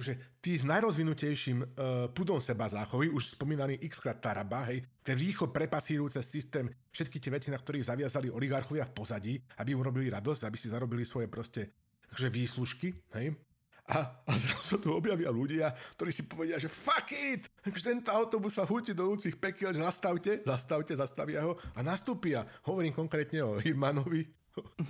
že tí s najrozvinutejším uh, pudom seba záchovy, už spomínaný x krát Taraba, hej, ten rýchlo prepasírujúce systém, všetky tie veci, na ktorých zaviazali oligarchovia v pozadí, aby im robili radosť, aby si zarobili svoje proste že výslužky, hej, a, a zrazu sa tu objavia ľudia, ktorí si povedia, že fuck it, že tento autobus sa húti do ľudských pekiel, zastavte, zastavte, zastavia ho a nastúpia. Hovorím konkrétne o Hirmanovi,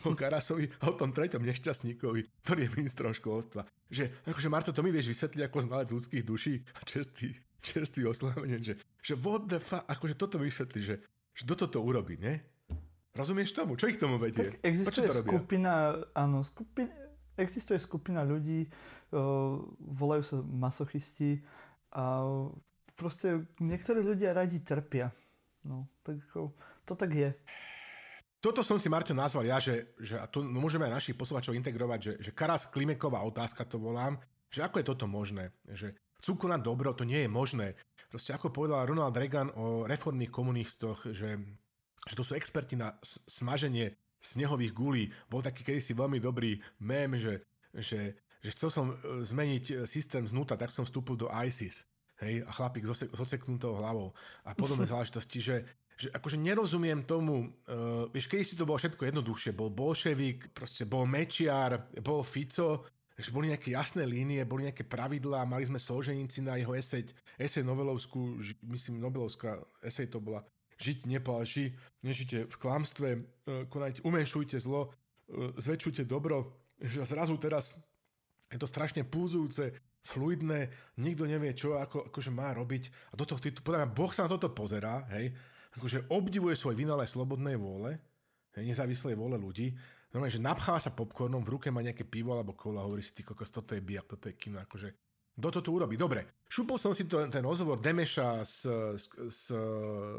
o Karasovi a o tom treťom nešťastníkovi, ktorý je ministrom školstva. Že, akože Marto, to mi vieš vysvetliť ako znalec ľudských duší a čestý, čestý oslavenie, že, že what the fuck, akože toto vysvetli, že, že kto toto urobí, ne? Rozumieš tomu? Čo ich tomu vedie? Tak existuje to skupina, áno, skupina, existuje skupina ľudí, volajú sa masochisti a proste niektorí ľudia radi trpia. No, tak to tak je. Toto som si, Marťo, nazval ja, že, že a tu môžeme aj našich posluchačov integrovať, že, že Karas Klimeková otázka to volám, že ako je toto možné, že chcú konať dobro, to nie je možné. Proste ako povedal Ronald Reagan o reformných komunistoch, že, že to sú experti na smaženie snehových gulí. Bol taký kedysi veľmi dobrý mém, že, že, že chcel som e, zmeniť e, systém znútra, tak som vstúpil do ISIS. Hej, a chlapík s oseknutou hlavou a podobné <laughs> záležitosti, že, že akože nerozumiem tomu, uh, vieš, kedy si to bolo všetko jednoduchšie, bol bolševik, proste bol Mečiar, bol Fico, že boli nejaké jasné línie, boli nejaké pravidlá, mali sme Solženici na jeho eseď, esej Nobelovskú, myslím Nobelovská esej to bola, žiť nepáži, nežite v klamstve, e, konajte, umenšujte zlo, e, zväčšujte dobro, že zrazu teraz je to strašne púzujúce, fluidné, nikto nevie, čo ako, akože má robiť. A do toho, podľa mňa, Boh sa na toto pozerá, hej, akože obdivuje svoj vynález slobodnej vôle, hej, nezávislej vôle ľudí, normálne, že napcháva sa popcornom, v ruke má nejaké pivo alebo kola hovorí si, ty kokos, toto je bijak, toto je kino, akože kto to tu urobí? Dobre, šupol som si to, ten rozhovor Demeša s, s, s,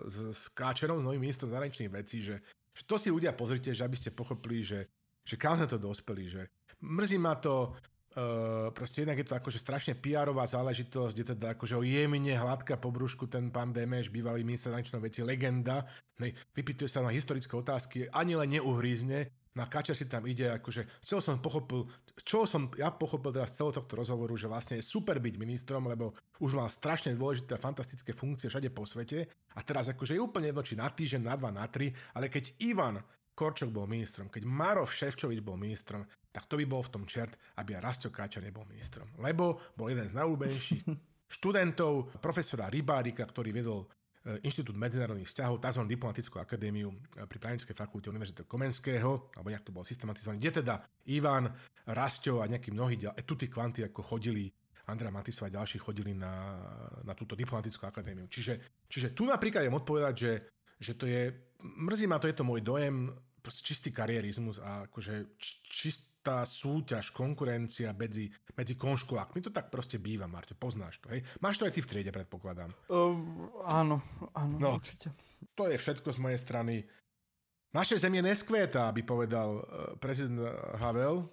s, Káčerom, s novým ministrom zahraničných vecí, že, že to si ľudia pozrite, že aby ste pochopili, že, že kam sme to dospeli, že mrzí ma to, Uh, proste jednak je to akože strašne pr záležitosť, je teda akože o jemne hladká po brúšku ten pán Demeš, bývalý minister zahraničných veci, legenda, hej, vypýtuje sa na historické otázky, ani len neuhrízne, na Kačer si tam ide, akože chcel som pochopil, čo som ja pochopil teda z celého tohto rozhovoru, že vlastne je super byť ministrom, lebo už mal strašne dôležité a fantastické funkcie všade po svete a teraz akože je úplne jedno, či na týždeň, na dva, na tri, ale keď Ivan Korčok bol ministrom, keď Marov Ševčovič bol ministrom, tak to by bol v tom čert, aby aj Rastio Káča nebol ministrom. Lebo bol jeden z najúbenejších <laughs> študentov profesora Rybárika, ktorý vedol Inštitút medzinárodných vzťahov, tzv. diplomatickú akadémiu e, pri Právnickej fakulte Univerzity Komenského, alebo nejak to bolo systematizované, kde teda Ivan, Rastio a nejakí mnohí e, tuty kvanty ako chodili Andrea Matisova a ďalší chodili na, na túto diplomatickú akadémiu. Čiže, čiže tu napríklad je odpovedať, že, že to je, mrzí ma to, je to môj dojem, čistý karierizmus a akože čistá súťaž, konkurencia medzi, medzi konškolákmi. To tak proste býva, Marto, poznáš to, hej? Máš to aj ty v triede, predpokladám. Um, áno, áno, no, určite. To je všetko z mojej strany. Naše zemie neskvéta, by povedal uh, prezident Havel.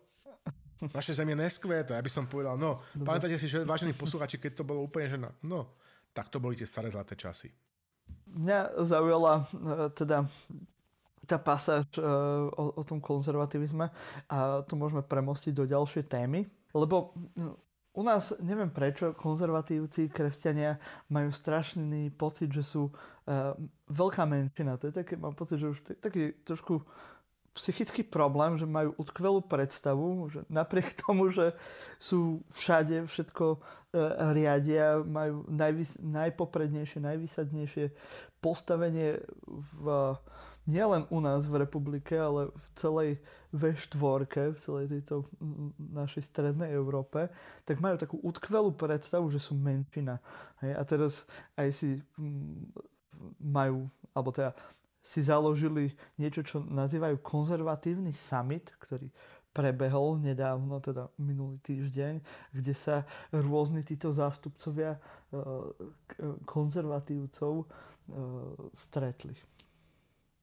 Naše zemie neskvéta. Ja by som povedal, no, Dobre. pamätáte si, že vážení posluchači, keď to bolo úplne žena, no, tak to boli tie staré zlaté časy. Mňa zaujala e, teda tá pasáž e, o, o tom konzervativizme a to môžeme premostiť do ďalšej témy, lebo u nás, neviem prečo, konzervatívci, kresťania majú strašný pocit, že sú uh, veľká menšina. To je také, mám pocit, že už taký trošku psychický problém, že majú utkvelú predstavu, že napriek <laughs> tomu, že sú všade, všetko e, riadia, majú najvys- najpoprednejšie, najvysadnejšie postavenie v, nielen u nás v republike, ale v celej V4, v celej tejto našej strednej Európe, tak majú takú utkvelú predstavu, že sú menšina. Hej? A teraz aj si majú, alebo teda si založili niečo, čo nazývajú konzervatívny summit, ktorý prebehol nedávno, teda minulý týždeň, kde sa rôzni títo zástupcovia e, konzervatívcov e, stretli.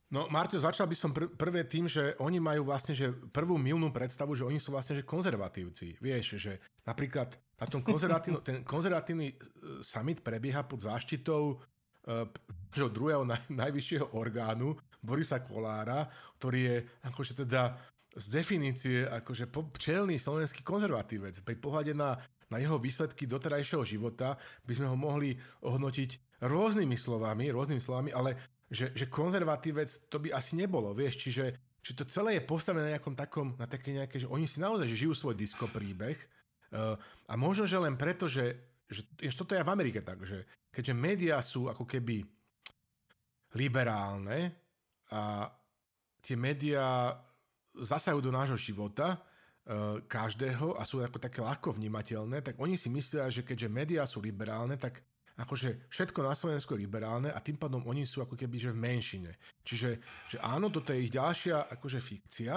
No Marťo, začal by som pr- prvé tým, že oni majú vlastne že prvú milnú predstavu, že oni sú vlastne že konzervatívci. Vieš, že napríklad na tom konzervatívny, ten konzervatívny e, summit prebieha pod záštitou uh, druhého naj, najvyššieho orgánu, Borisa Kolára, ktorý je akože teda z definície akože čelný slovenský konzervatívec. Pri pohľade na, na jeho výsledky doterajšieho života by sme ho mohli ohodnotiť rôznymi slovami, rôznymi slovami, ale že, že konzervatívec to by asi nebolo, vieš, čiže, že to celé je postavené na nejakom takom, na také nejaké, že oni si naozaj žijú svoj disko príbeh uh, a možno, že len preto, že, že, toto je v Amerike tak, že keďže médiá sú ako keby liberálne a tie médiá zasajú do nášho života, e, každého a sú ako také ľahko vnímateľné, tak oni si myslia, že keďže médiá sú liberálne, tak akože všetko na Slovensku je liberálne a tým pádom oni sú ako keby že v menšine. Čiže že áno, toto je ich ďalšia akože fikcia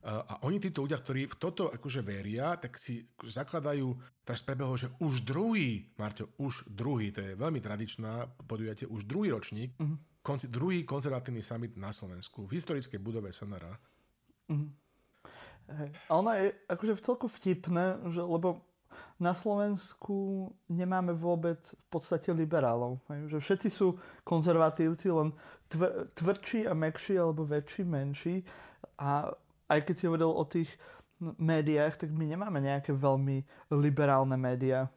a oni títo ľudia, ktorí v toto akože veria, tak si zakladajú, teraz prebehol, že už druhý, Marťo, už druhý, to je veľmi tradičná podujatie, už druhý ročník, uh-huh. konci, druhý konzervatívny summit na Slovensku, v historickej budove SNR. Uh-huh. Hej. A ona je akože v celku vtipné, že, lebo na Slovensku nemáme vôbec v podstate liberálov. Že všetci sú konzervatívci, len tvr- tvrdší a mekší alebo väčší, menší. A aj keď si hovoril o tých médiách, tak my nemáme nejaké veľmi liberálne médiá.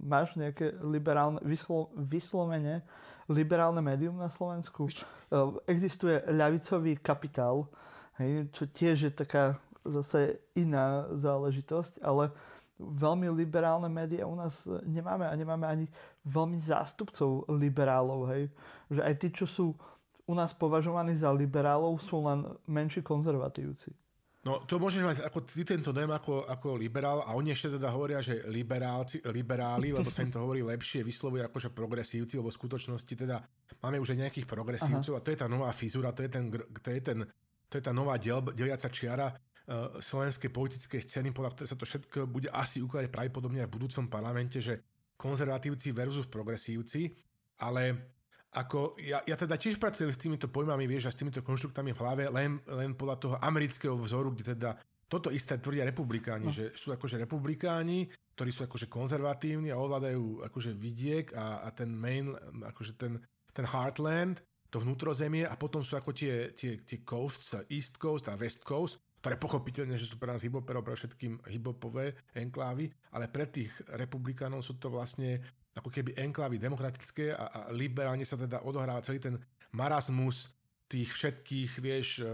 Máš nejaké liberálne, vyslo, vyslovene liberálne médium na Slovensku? Existuje ľavicový kapitál, hej, čo tiež je taká zase iná záležitosť, ale veľmi liberálne médiá u nás nemáme a nemáme ani veľmi zástupcov liberálov. Hej. Že aj tí, čo sú u nás považovaní za liberálov, sú len menší konzervatívci. No to môžeš mať ako ty tento dojem ako, ako liberál a oni ešte teda hovoria, že liberálci, liberáli, lebo sa im to hovorí lepšie, vyslovuje akože progresívci, lebo v skutočnosti teda máme už aj nejakých progresívcov Aha. a to je tá nová fizura, to je, ten, to je, ten, to je tá nová del, deliaca čiara slovenskej politickej scény, podľa ktorej sa to všetko bude asi ukladať pravdepodobne aj v budúcom parlamente, že konzervatívci versus progresívci, ale ako, ja, ja teda tiež pracujem s týmito pojmami, vieš, a s týmito konštruktami v hlave, len, len podľa toho amerického vzoru, kde teda toto isté tvrdia republikáni, no. že sú akože republikáni, ktorí sú akože konzervatívni a ovládajú akože vidiek a, a ten main, akože ten, ten heartland, to vnútrozemie a potom sú ako tie, tie, tie coasts, East Coast a West Coast, ktoré pochopiteľne, že sú pre nás hiphoperov, pre všetkým hiphopové enklávy, ale pre tých republikánov sú to vlastne ako keby enklávy demokratické a, a liberálne sa teda odohráva celý ten marazmus tých všetkých, vieš, e,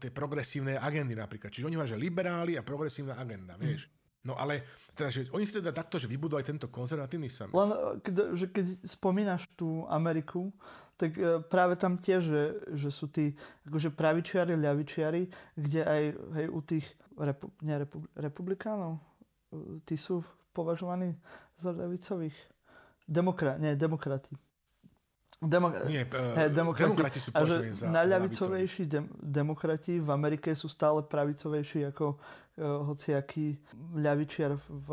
tej progresívnej agendy napríklad. Čiže oni hovoria, že liberáli a progresívna agenda, mm. vieš. No ale teda, že oni si teda takto, že vybudovali tento konzervatívny summit. Len, keď, že keď spomínaš tú Ameriku, tak e, práve tam tiež, že, že sú tí akože pravičiari, ľavičiari, kde aj hej, u tých repu, nie, repu, republikánov, e, tí sú považovaní za ľavicových. Demokra, nie, demokrati. Demo- Nie, uh, hey, demokrati. demokrati sú považovaní za Najľavicovejší dem- demokrati v Amerike sú stále pravicovejší ako uh, hociaký ľavičiar v,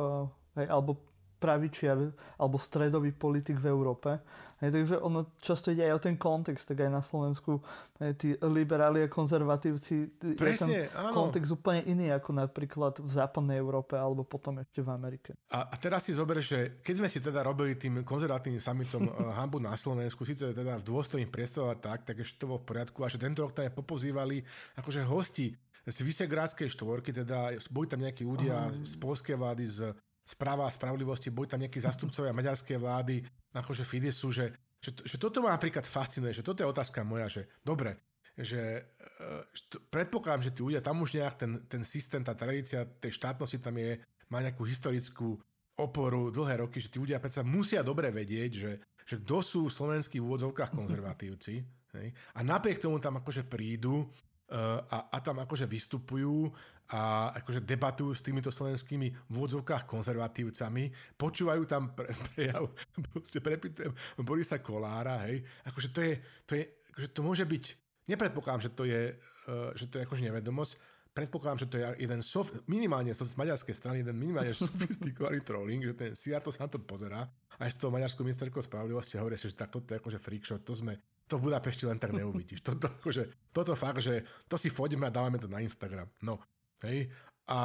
hej, alebo pravičiar alebo stredový politik v Európe. Hej, takže ono často ide aj o ten kontext, tak aj na Slovensku hej, tí liberáli a konzervatívci, Presne, ten áno. kontext úplne iný ako napríklad v západnej Európe alebo potom ešte v Amerike. A, a teraz si zober, že keď sme si teda robili tým konzervatívnym summitom uh, hambu na Slovensku, síce teda v dôstojných priestoroch tak, tak ešte to bolo v poriadku a že tento rok tam popozývali akože hosti z Vysegrádskej štvorky, teda boli tam nejakí ľudia uh-huh. z polskej vlády, z správa a spravodlivosti, boli tam nejakí zastupcovia maďarskej vlády, akože Fidesu, že, že, že toto ma napríklad fascinuje, že toto je otázka moja, že dobre, že uh, predpokladám, že tí ľudia tam už nejak ten, ten systém, tá tradícia tej štátnosti tam je, má nejakú historickú oporu dlhé roky, že tí ľudia predsa musia dobre vedieť, že, že kto sú v úvodzovkách <laughs> konzervatívci. Hej? A napriek tomu tam akože prídu uh, a, a tam akože vystupujú a akože debatujú s týmito slovenskými v úvodzovkách konzervatívcami, počúvajú tam pre, prejav, proste prepisujem Borisa Kolára, hej, akože to je, to je, akože to môže byť, nepredpokladám, že to je, uh, že to je akože nevedomosť, predpokladám, že to je jeden sof, minimálne z maďarskej strany, jeden minimálne <laughs> sofistikovaný trolling, že ten Siato sa na to pozerá, aj z toho maďarskou ministerkou spravodlivosti hovorí si, že tak toto je akože freak show, to sme, to v Budapešti len tak neuvidíš. Toto, akože, toto fakt, že to si fotíme a dávame to na Instagram. No, Hej? A,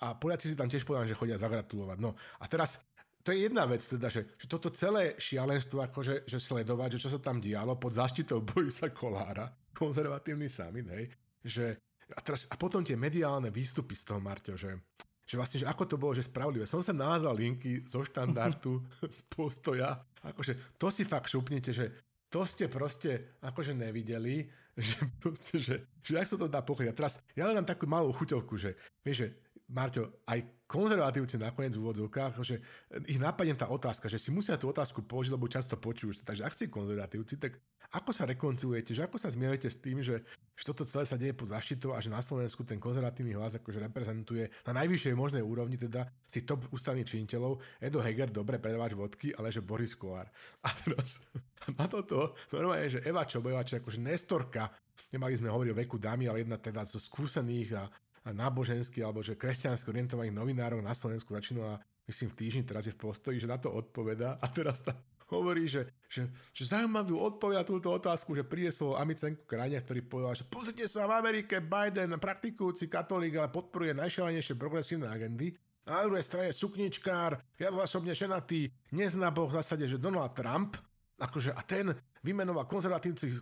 a Poliaci si tam tiež povedali, že chodia zagratulovať. No a teraz to je jedna vec, teda, že, že toto celé šialenstvo, akože, že sledovať, že čo sa tam dialo pod záštitou <laughs> Borisa Kolára, konzervatívny summit, hej, že a, teraz, a potom tie mediálne výstupy z toho, Marťo, že, že vlastne, že ako to bolo, že spravodlivé. Som sem naházal linky zo štandardu, <laughs> z postoja, akože to si fakt šupnite, že to ste proste akože nevideli, <laughs> že proste, že, že ak sa to dá pochodiť. A teraz ja len takú malú chuťovku, že vieš, že Marťo, aj konzervatívci nakoniec v úvodzovkách, že ich napadne tá otázka, že si musia tú otázku položiť, lebo často počujú. Takže ak ste konzervatívci, tak ako sa rekoncilujete, že ako sa zmierujete s tým, že, že toto celé sa deje pod zaštitou a že na Slovensku ten konzervatívny hlas akože reprezentuje na najvyššej možnej úrovni teda si top ústavných činiteľov Edo Heger, dobre predávač vodky, ale že Boris Kolár. A teraz <laughs> na toto normálne, že Eva Čobojová, či akože Nestorka, nemali sme hovoriť o veku dámy, ale jedna teda zo skúsených a náboženský alebo že kresťansky orientovaných novinárov na Slovensku začínala, myslím v týždni, teraz je v postoji, že na to odpoveda a teraz tam hovorí, že, že, že zaujímavú odpoveda túto otázku, že priniesol Amicenku krajine, ktorý povedal, že pozrite sa v Amerike, Biden, praktikujúci katolík, ale podporuje najšialenejšie progresívne agendy. Na druhej strane sukničkár, ja osobne ženatý, nezná Boh v zásade, že Donald Trump, akože a ten vymenoval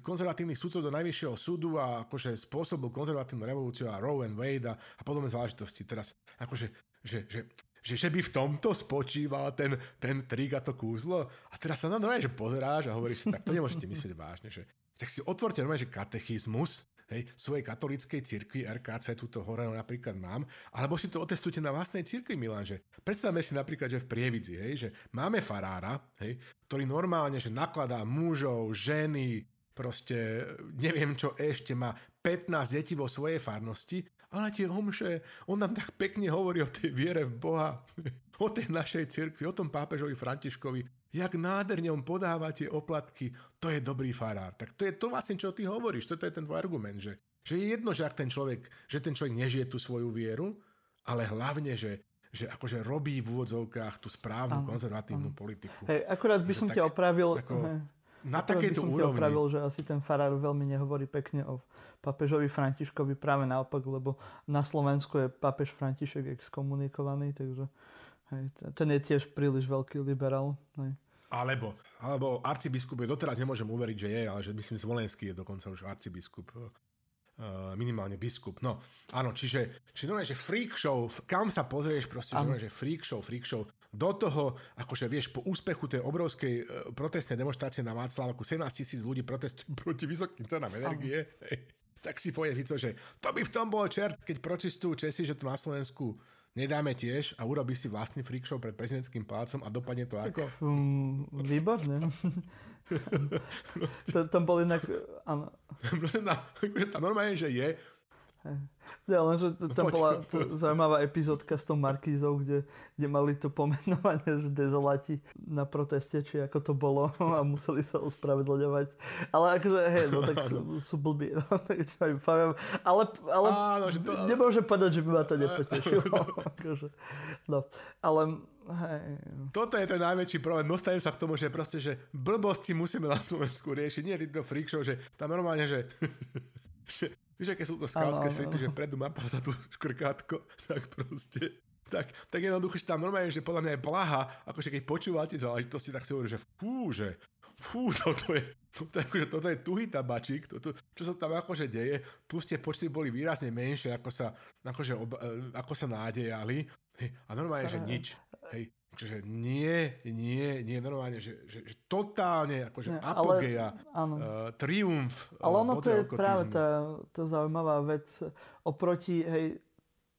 konzervatívnych sudcov do najvyššieho súdu a akože spôsobil konzervatívnu revolúciu a Roe and Wade a, a podobné záležitosti. Teraz akože, že, že, že, že by v tomto spočíval ten, ten trik a to kúzlo. A teraz sa na to že pozeráš a hovoríš si, tak to nemôžete myslieť vážne, že tak si otvorte normálne, že katechizmus hej, svojej katolíckej cirkvi, RKC, túto hore napríklad mám, alebo si to otestujte na vlastnej cirkvi, Milan, že predstavme si napríklad, že v Prievidzi, hej, že máme farára, hej, ktorý normálne, že nakladá mužov, ženy, proste neviem čo ešte, má 15 detí vo svojej farnosti, ale tie omše, on nám tak pekne hovorí o tej viere v Boha, o tej našej cirkvi, o tom pápežovi Františkovi, jak nádherne on podáva tie oplatky, to je dobrý farár. Tak to je to vlastne, čo ty hovoríš, toto je ten tvoj argument, že, že je jedno, že ak ten človek, že ten človek nežije tú svoju vieru, ale hlavne, že, že akože robí v úvodzovkách tú správnu, ano, konzervatívnu ano. politiku. Hej, akurát by som ťa opravil... Ako, na takejto by som úrovni. opravil, že asi ten farár veľmi nehovorí pekne o papežovi Františkovi, práve naopak, lebo na Slovensku je papež František exkomunikovaný, takže hej, ten je tiež príliš veľký liberál. Hej. Alebo, alebo arcibiskup je, doteraz nemôžem uveriť, že je, ale že myslím, Zvolenský je dokonca už arcibiskup. Uh, minimálne biskup. No, áno, čiže, čiže normálne, že freak show, kam sa pozrieš, proste, že, že freak show, freak show. Do toho, akože vieš, po úspechu tej obrovskej e, protestnej demonstrácie na Václavku 17 tisíc ľudí protestujú <laughs> proti vysokým cenám energie, tak si povie Fico, že to by v tom bol čert, keď protestujú Česi, že to na Slovensku nedáme tiež a urobí si vlastný freak show pred prezidentským palácom a dopadne to ako? Um, výborne. <laughs> <laughs> to, tam bol inak, áno. Proste na, akože tam normálne, že je, <laughs> ja, len, že tam bola zaujímavá epizódka s tou Markízou, kde, kde mali to pomenovanie, <laughs> že dezoláti na proteste, či ako to bolo <laughs> a museli sa ospravedlňovať. Ale akože, hej, no tak sú, sú blbí. No, tak ale ale Áno, že to... nemôžem povedať, že by ma to nepotešilo. akože, no, ale Hej. Toto je ten najväčší problém. Dostanem sa k tomu, že proste, že blbosti musíme na Slovensku riešiť. Nie to freak show, že tam normálne, že, že Víš, aké sú to skautské slipy, že predu mapa za tú škrkátko, <laughs> tak proste tak, tak jednoducho, že tam normálne, že podľa mňa je blaha, akože keď počúvate záležitosti, tak si hovorí, že fú, že fú, <laughs> toto je, toto je, akože, toto je tuhý tabačík, toto, čo sa tam akože deje, plus tie počty boli výrazne menšie, ako sa, akože, ob, e, ako sa nádejali, hej, a normálne, že nič, hej, Čiže nie, nie, nie normálne, že, že, že totálne akože nie, apogea, ale, uh, triumf. Ale ono to je práve tá, tá zaujímavá vec oproti hej,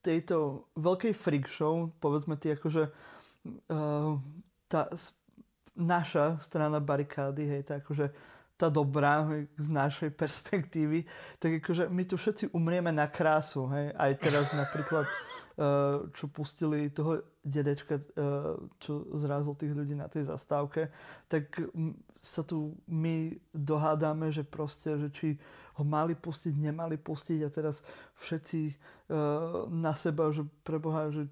tejto veľkej freak show, povedzme ty akože uh, tá naša strana barikády, hej, tá akože tá dobrá hej, z našej perspektívy, tak akože my tu všetci umrieme na krásu, hej, aj teraz napríklad Eh, <laughs> čo pustili toho dedečka, eh, čo zrázol tých ľudí na tej zastávke, tak sa tu my dohádame, že proste, že či ho mali pustiť, nemali pustiť a teraz všetci eh, na seba, že preboha, že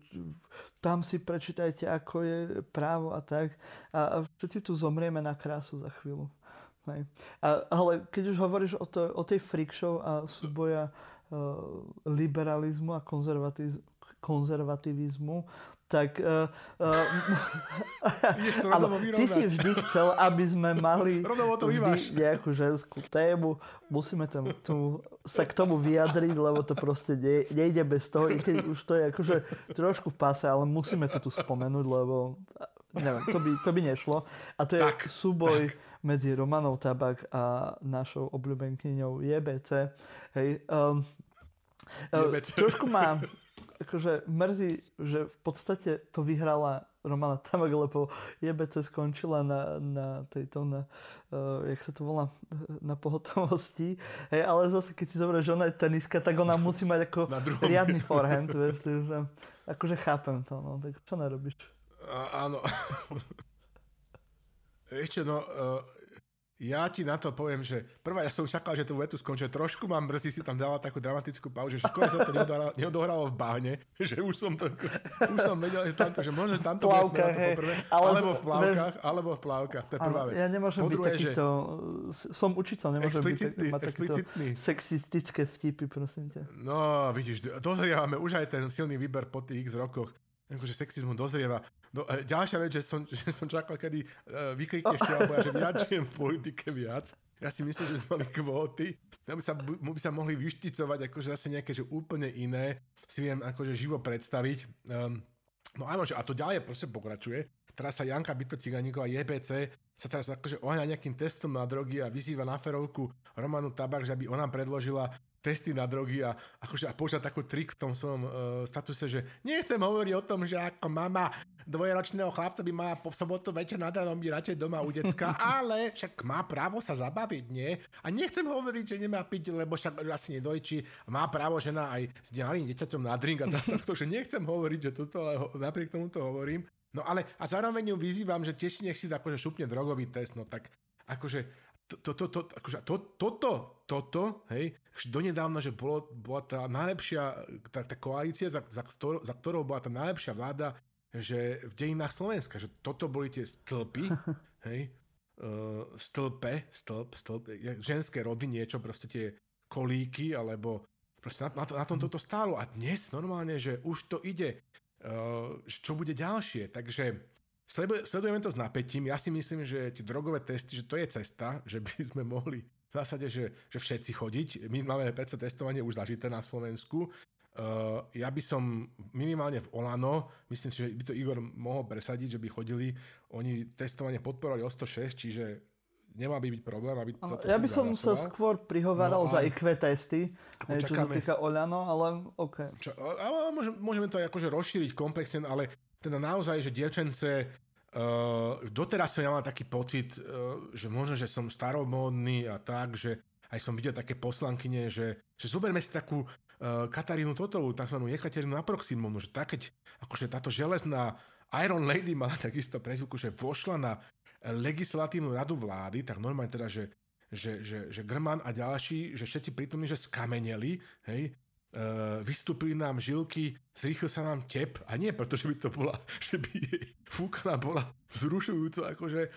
tam si prečítajte, ako je právo a tak. A, všetci tu zomrieme na krásu za chvíľu. Hej. A, ale keď už hovoríš o, to, o tej freak show a súboja liberalizmu a konzervativizmu, tak uh, uh, áno, ty si vždy chcel, aby sme mali <laughs> to vždy nejakú ženskú tému. Musíme tam, tu, sa k tomu vyjadriť, lebo to proste ne, nejde bez toho, i keď už to je akože trošku v pase, ale musíme to tu spomenúť, lebo neviem, to by, to by nešlo. A to je tak, súboj tak. medzi Romanou Tabak a našou obľúbenkyňou JBC. Hej, um, JBC. Trošku má akože mrzí, že v podstate to vyhrala Romana Tamak, lebo JBC skončila na, na tejto, na, uh, jak sa to volá, na pohotovosti. Hej, ale zase, keď si zoberieš, že ona je teniska, tak ona musí mať ako <laughs> riadny forehand. Vieš, že, akože chápem to, no, tak čo nerobíš? A, áno. Ešte, no, uh, ja ti na to poviem, že prvá, ja som čakal, že tú vetu skončí. Trošku mám mrzí si tam dala takú dramatickú pauzu, že skôr sa to neodohralo, neodohralo v bahne, že už som to, už som vedel, že tamto, že možno tamto bude smerovať to poprvé, ale, alebo v plavkách, vieš, alebo v plavkách, to je prvá vec. Ja nemôžem byť takýto, že, som učiteľ, nemôžem byť mať takýto sexistické vtipy, prosím ťa. No, vidíš, dozrievame už aj ten silný výber po tých x rokoch akože sexizmu dozrieva. No, e, ďalšia vec, že som, <laughs> že som čakal, kedy uh, vyklikneš alebo ja, že viac žijem v politike viac. Ja si myslím, že sme mali kvóty. Ja by sa, by sa mohli vyšticovať akože zase nejaké že úplne iné. Si viem akože živo predstaviť. Um, no áno, že a to ďalej proste pokračuje. Teraz sa Janka Byto Ciganíková JBC sa teraz akože ohňa nejakým testom na drogy a vyzýva na ferovku Romanu Tabak, že aby ona predložila testy na drogy a, akože, a takú trik v tom svojom uh, statuse, že nechcem hovoriť o tom, že ako mama dvojročného chlapca by mala po sobotu večer nad ránom byť radšej doma u decka, <laughs> ale však má právo sa zabaviť, nie? A nechcem hovoriť, že nemá piť, lebo však asi nedojčí. Má právo žena aj s ďalým dieťaťom na drink a takto, že nechcem hovoriť, že toto, ale napriek tomu to hovorím. No ale a zároveň ju vyzývam, že tiež nech si akože šupne drogový test, no tak akože to, to, to, akože to, toto, toto, hej, donedávna, že bolo, bola tá najlepšia, tá, tá koalícia, za, za, za ktorou bola tá najlepšia vláda, že v dejinách Slovenska, že toto boli tie stĺpy, <laughs> hej, uh, stĺpe, stĺp, stĺp, ženské rody, niečo, proste tie kolíky, alebo proste na, na, to, na tom toto stálo. A dnes normálne, že už to ide, uh, čo bude ďalšie, takže Sledujeme to s napätím. Ja si myslím, že tie drogové testy, že to je cesta, že by <laughs> sme mohli v zásade, že, že všetci chodiť. My máme predsa testovanie už zažité na Slovensku. Uh, ja by som minimálne v Olano, myslím si, že by to Igor mohol presadiť, že by chodili, oni testovanie podporovali o 106, čiže nemá by byť problém, aby to Ja by som sa skôr prihováral no, za IQ testy, hej, čo sa týka Olano, ale OK. Čo, a môžeme, to akože rozšíriť komplexne, ale teda naozaj, že dievčence uh, doteraz som ja mal taký pocit, uh, že možno, že som staromódny a tak, že aj som videl také poslankyne, že, že zoberme si takú Katarínu Totovú, tzv. Jekaterinu Aproximovnu, že tá, keď akože táto železná Iron Lady mala <laughs> takisto prezvuku, že vošla na legislatívnu radu vlády, tak normálne teda, že, že, že, že Grman a ďalší, že všetci prítomní, že skameneli, hej, e, vystúpili nám žilky, zrýchlil sa nám tep a nie preto, že by to bola, <laughs> že by jej fúkana bola vzrušujúco akože e,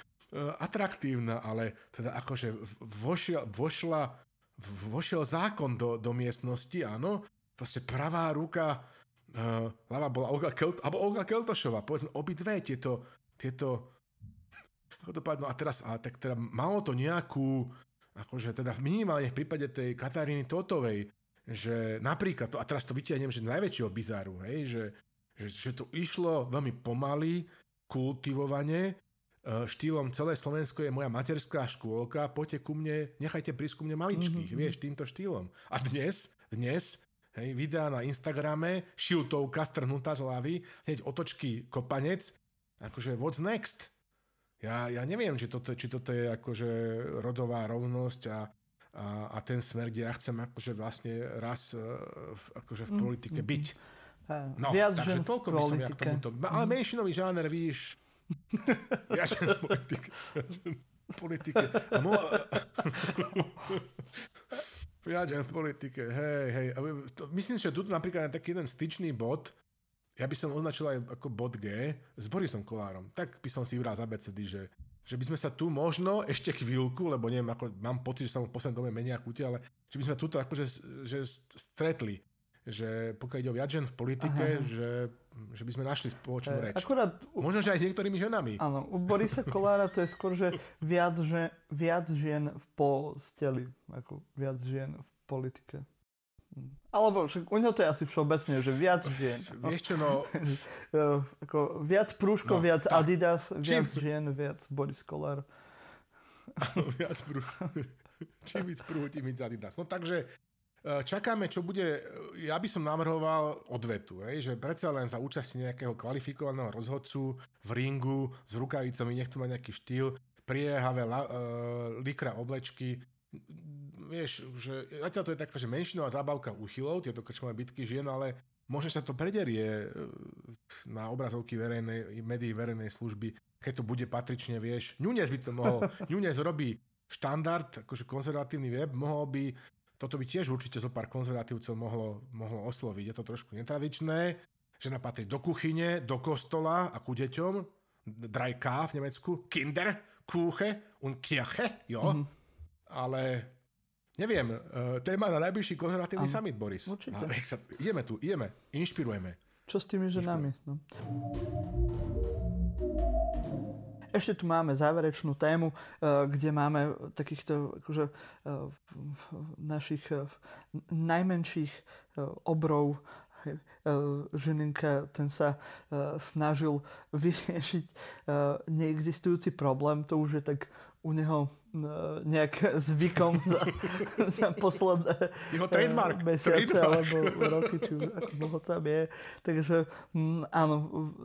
atraktívna, ale teda akože vošiel, vošla, vošiel zákon do, do miestnosti, áno, proste pravá ruka, uh, ľava bola Olga, Kelt, alebo Olga Keltošová, povedzme, obidve tieto, tieto ako to padlo? A teraz, a tak teda malo to nejakú, akože teda minimálne v prípade tej Kataríny Totovej, že napríklad, to, a teraz to vytiahnem, že najväčšieho bizáru, hej, že, že, že to išlo veľmi pomaly, kultivovane, štýlom celé Slovensko je moja materská škôlka, poďte ku mne, nechajte prísť ku mne maličkých, mm-hmm. vieš, týmto štýlom. A dnes, dnes, hej, videá na Instagrame, šiltovka strhnutá z hlavy, hneď otočky kopanec, akože what's next? Ja, ja neviem, či toto, či toto je akože rodová rovnosť a, a, a ten smer, kde ja chcem akože vlastne raz uh, v, akože v mm, politike mm, byť. No, Viac takže toľko by som ja k tomuto. Ale menšinový žáner, víš, ja v politike. politike. A mo... ja v politike, hej, hej. Myslím, že tu napríklad je taký jeden styčný bod, ja by som označil aj ako bod G s Borisom Kolárom. Tak by som si vral z ABCD, že, že by sme sa tu možno ešte chvíľku, lebo neviem, ako mám pocit, že sa mu v poslednom dome menia kúte, ale že by sme tu akože že stretli. Že pokiaľ ide o viac žen v politike, že, že by sme našli spoločnú reč. Akurát, možno, že aj s niektorými ženami. Áno, u Borisa <laughs> Kolára to je skôr, že viac, že viac žien v posteli, ako viac žien v politike. Alebo však u neho to je asi všeobecne, že viac žien. Vieš čo, no... <laughs> ako viac prúško, no, viac tak. Adidas, viac Čím... žien, viac Boris Koller. <laughs> viac prúško. Čím víc prúhu, tým víc Adidas. No takže čakáme, čo bude... Ja by som navrhoval odvetu, hej, že predsa len za účasti nejakého kvalifikovaného rozhodcu v ringu s rukavicami, nech tu má nejaký štýl, priehavé la, uh, likra oblečky, vieš, že zatiaľ to je taká, že menšinová zábavka uchylov, tieto krčmové bitky žien, ale možno sa to prederie e, na obrazovky verejnej, médií verejnej služby, keď to bude patrične, vieš. Nunes by to mohol, <laughs> Nunes robí štandard, akože konzervatívny web, mohol by, toto by tiež určite zo pár konzervatívcov mohlo, mohlo osloviť. Je to trošku netradičné, že napatrí do kuchyne, do kostola a ku deťom, dry K v Nemecku, Kinder, Kuche und Kirche, jo. Mm-hmm. Ale Neviem, uh, téma na najbližší konzervatívny ano, summit, Boris. Určite. Sa, ideme tu, ideme, inšpirujeme. Čo s tými ženami? No. Ešte tu máme záverečnú tému, uh, kde máme takýchto akože, uh, našich najmenších obrov Žilinka, ten sa snažil <laughs> vyriešiť neexistujúci problém. To už je tak u neho nejak zvykom za, <laughs> za posledné Jeho trademark, mesiace trademark. alebo roky, či ako dlho tam je. Takže m, mm, áno,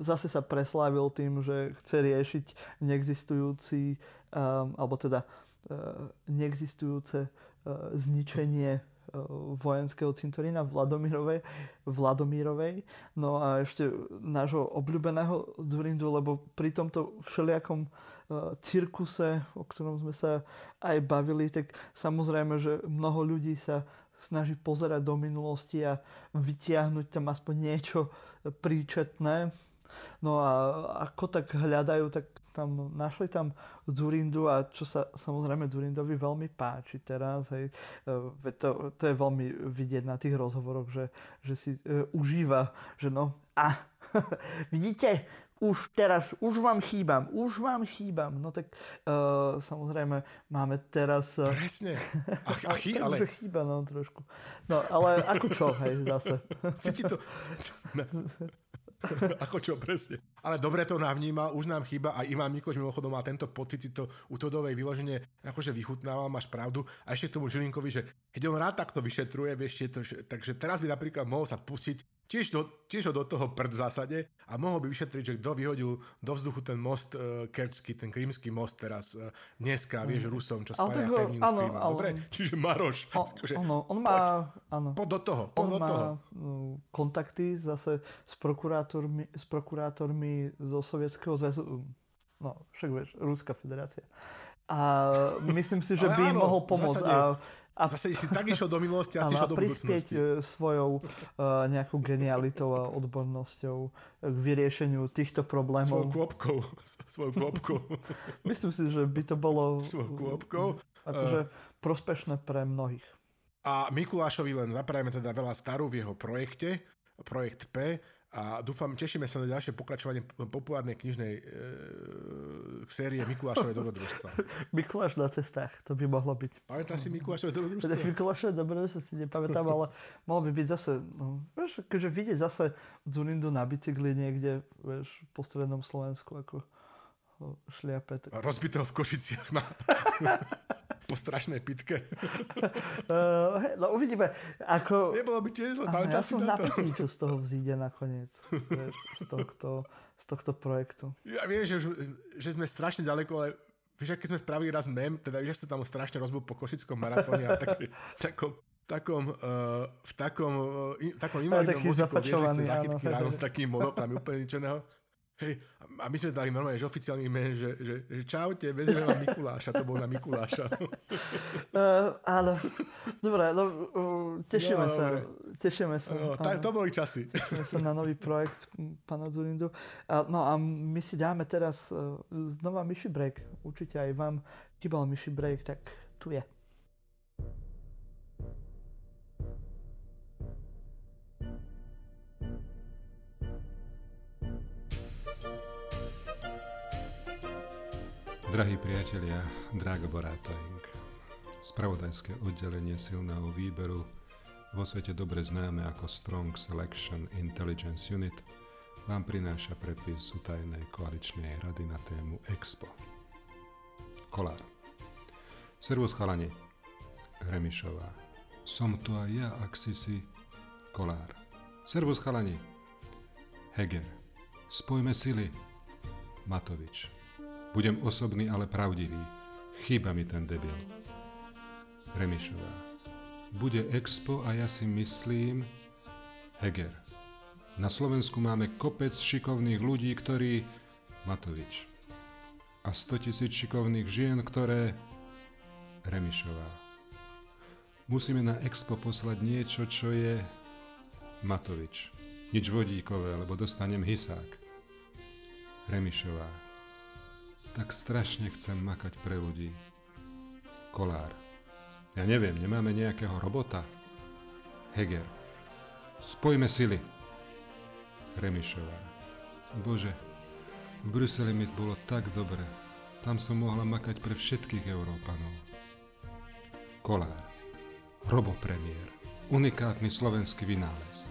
zase sa preslávil tým, že chce riešiť neexistujúci, um, alebo teda uh, neexistujúce uh, zničenie uh, vojenského cintorína Vladomírovej, Vladomírovej. No a ešte nášho obľúbeného Zurindu, lebo pri tomto všelijakom Eh, cirkuse, o ktorom sme sa aj bavili, tak samozrejme, že mnoho ľudí sa snaží pozerať do minulosti a vytiahnuť tam aspoň niečo príčetné. No a ako tak hľadajú, tak tam našli tam Zurindu a čo sa samozrejme Zurindovi veľmi páči teraz, hej, eh, to, to je veľmi vidieť na tých rozhovoroch, že, že si e, užíva, že no a <laughs> vidíte, už teraz, už vám chýbam, už vám chýbam. No tak uh, samozrejme máme teraz... Uh, Presne. A, a <laughs> chy, ale... chýba no trošku. No ale ako čo, hej, zase. <laughs> Cíti to... Ako čo, presne. Ale dobre to navníma, už nám chýba a Ivan Mikloš mimochodom má tento pocit, si to u Todovej vyloženie akože vychutnáva, máš pravdu. A ešte k tomu Žilinkovi, že keď on rád takto vyšetruje, vieš, to, že, takže teraz by napríklad mohol sa pustiť tiež, do, tiež ho do toho prd v zásade a mohol by vyšetriť, že kto vyhodil do vzduchu ten most uh, kerčský, ten krímsky most teraz uh, dneska, vieš, mm. Rusom, čo spája pevninu s Krímom. Dobre? Čiže Maroš. O, akože, ono, on má, áno. Po do toho, po on do má toho. Mm, kontakty zase s prokurátormi, s prokurátormi zo Sovietskeho zväzu. No, však vieš, Ruská federácia. A myslím si, že by im mohol pomôcť. A a, Zase si tak išiel do minulosti a si išiel do budúcnosti. E, svojou uh, nejakou genialitou a odbornosťou k vyriešeniu týchto problémov. Svojou kôpkou. <laughs> Svojou kôpkou. <laughs> Myslím si, že by to bolo Svojou kôpkou. Akože uh, prospešné pre mnohých. A Mikulášovi len zaprajeme teda veľa starú v jeho projekte, projekt P, a dúfam, tešíme sa na ďalšie pokračovanie populárnej knižnej e, série Mikulášové dobrodružstva. <laughs> Mikuláš na cestách, to by mohlo byť. Pamätáš si Mikulášové dobrodružstvo? Mikulášové dobrodružstvo si nepamätám, ale mohlo by byť zase, no, vieš, akože vidieť zase Zunindu na bicykli niekde, vieš, po strednom Slovensku, ako šliape. Tak... Rozbitého v Košiciach na... <laughs> po strašnej pitke. <laughs> uh, no uvidíme. Ako... Nebolo by tiež zle, ja som napitý, čo z toho vzíde nakoniec. <laughs> vieš, z, tohto, z tohto projektu. Ja viem, že, že sme strašne ďaleko, ale vieš, keď sme spravili raz mem, teda vieš, sa tam strašne rozbil po košickom maratóne a tak, takom, takom, uh, v takom, uh, takom invalidnom viezli sa zachytky ráno s takým monoplami úplne ničeného. Hej, a my sme dali normálne, že oficiálny men, že, že, že čaute, vezmeme vám Mikuláša, to bol na Mikuláša. Uh, <laughs> áno, dobre, no, uh, tešíme no, sa. Dobre. Tešíme sa. No, tak, to boli časy. Tešíme sa na nový projekt pána Zurindu. Uh, no a my si dáme teraz uh, znova Myši Break. Určite aj vám chýbal Myši Break, tak tu je. Drahí priatelia, Drago Borátoing, spravodajské oddelenie silného výberu, vo svete dobre známe ako Strong Selection Intelligence Unit, vám prináša prepis utajenej koaličnej rady na tému Expo. Kolár. Servus chalani. Hremišová. Som to aj ja, ak si si. Kolár. Servus chalani. Heger. Spojme sily. Matovič. Budem osobný, ale pravdivý. Chýba mi ten debil. Remišová. Bude expo a ja si myslím... Heger. Na Slovensku máme kopec šikovných ľudí, ktorí... Matovič. A 100 tisíc šikovných žien, ktoré... Remišová. Musíme na expo poslať niečo, čo je... Matovič. Nič vodíkové, lebo dostanem hysák. Remišová tak strašne chcem makať pre ľudí. Kolár. Ja neviem, nemáme nejakého robota? Heger. Spojme sily. Remišová. Bože, v Bruseli mi bolo tak dobre. Tam som mohla makať pre všetkých Európanov. Kolár. Robopremiér. Unikátny slovenský vynález.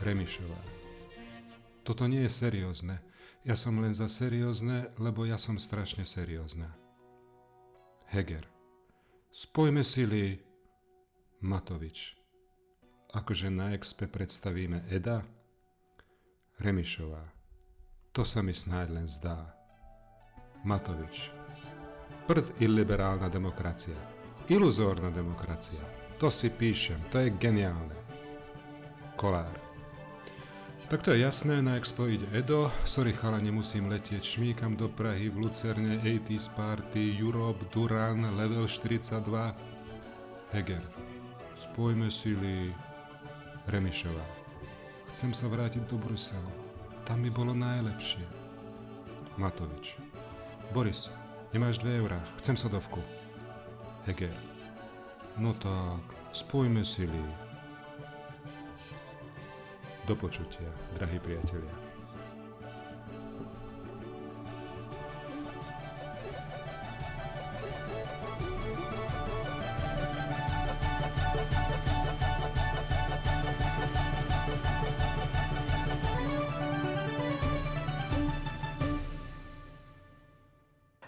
Remišová. Toto nie je seriózne. Ja som len za seriózne, lebo ja som strašne seriózna. Heger. Spojme sily. Matovič. Akože na expe predstavíme Eda? Remišová. To sa mi snáď len zdá. Matovič. Prd iliberálna demokracia. Iluzórna demokracia. To si píšem, to je geniálne. Kolár. Tak to je jasné, na Expo ide Edo. Sorry chala, nemusím letieť. Šmíkam do Prahy v Lucerne, 80s Party, Europe, Duran, Level 42. Heger. Spojme sily. Remišová. Chcem sa vrátiť do Bruselu. Tam mi bolo najlepšie. Matovič. Boris, nemáš 2 eurá, chcem sodovku. Heger. No tak, spojme sily. Do počutia, drahí priatelia.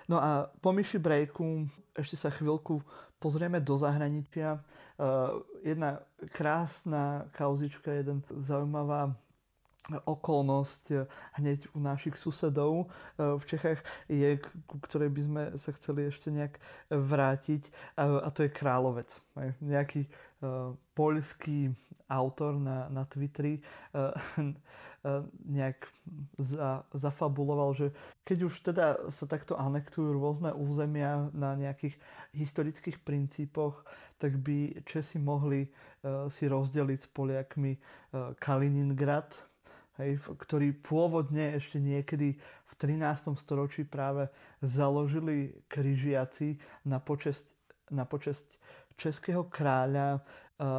No a po myši breaku ešte sa chvíľku pozrieme do zahraničia. Jedna krásna kauzička, jeden zaujímavá okolnosť hneď u našich susedov v Čechách je, ku ktorej by sme sa chceli ešte nejak vrátiť a to je Královec. Nejaký poľský autor na, na Twitteri nejak za, zafabuloval, že keď už teda sa takto anektujú rôzne územia na nejakých historických princípoch, tak by Česi mohli uh, si rozdeliť s Poliakmi Kaliningrad, hej, ktorý pôvodne ešte niekedy v 13. storočí práve založili križiaci na počesť, na počesť českého kráľa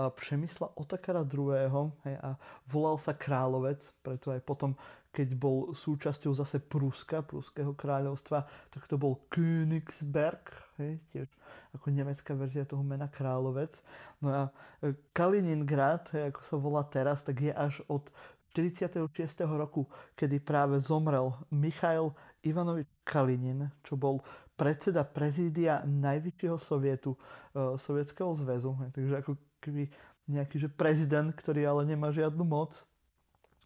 Přemysla Otakara II. Hej, a volal sa kráľovec, preto aj potom, keď bol súčasťou zase Pruska, Pruského kráľovstva, tak to bol Königsberg, hej, tiež ako nemecká verzia toho mena kráľovec. No a e, Kaliningrad, hej, ako sa volá teraz, tak je až od 46. roku, kedy práve zomrel Michail Ivanovič Kalinin, čo bol predseda prezídia najvyššieho sovietu, uh, Sovietskeho zväzu. Takže ako keby nejaký že prezident, ktorý ale nemá žiadnu moc.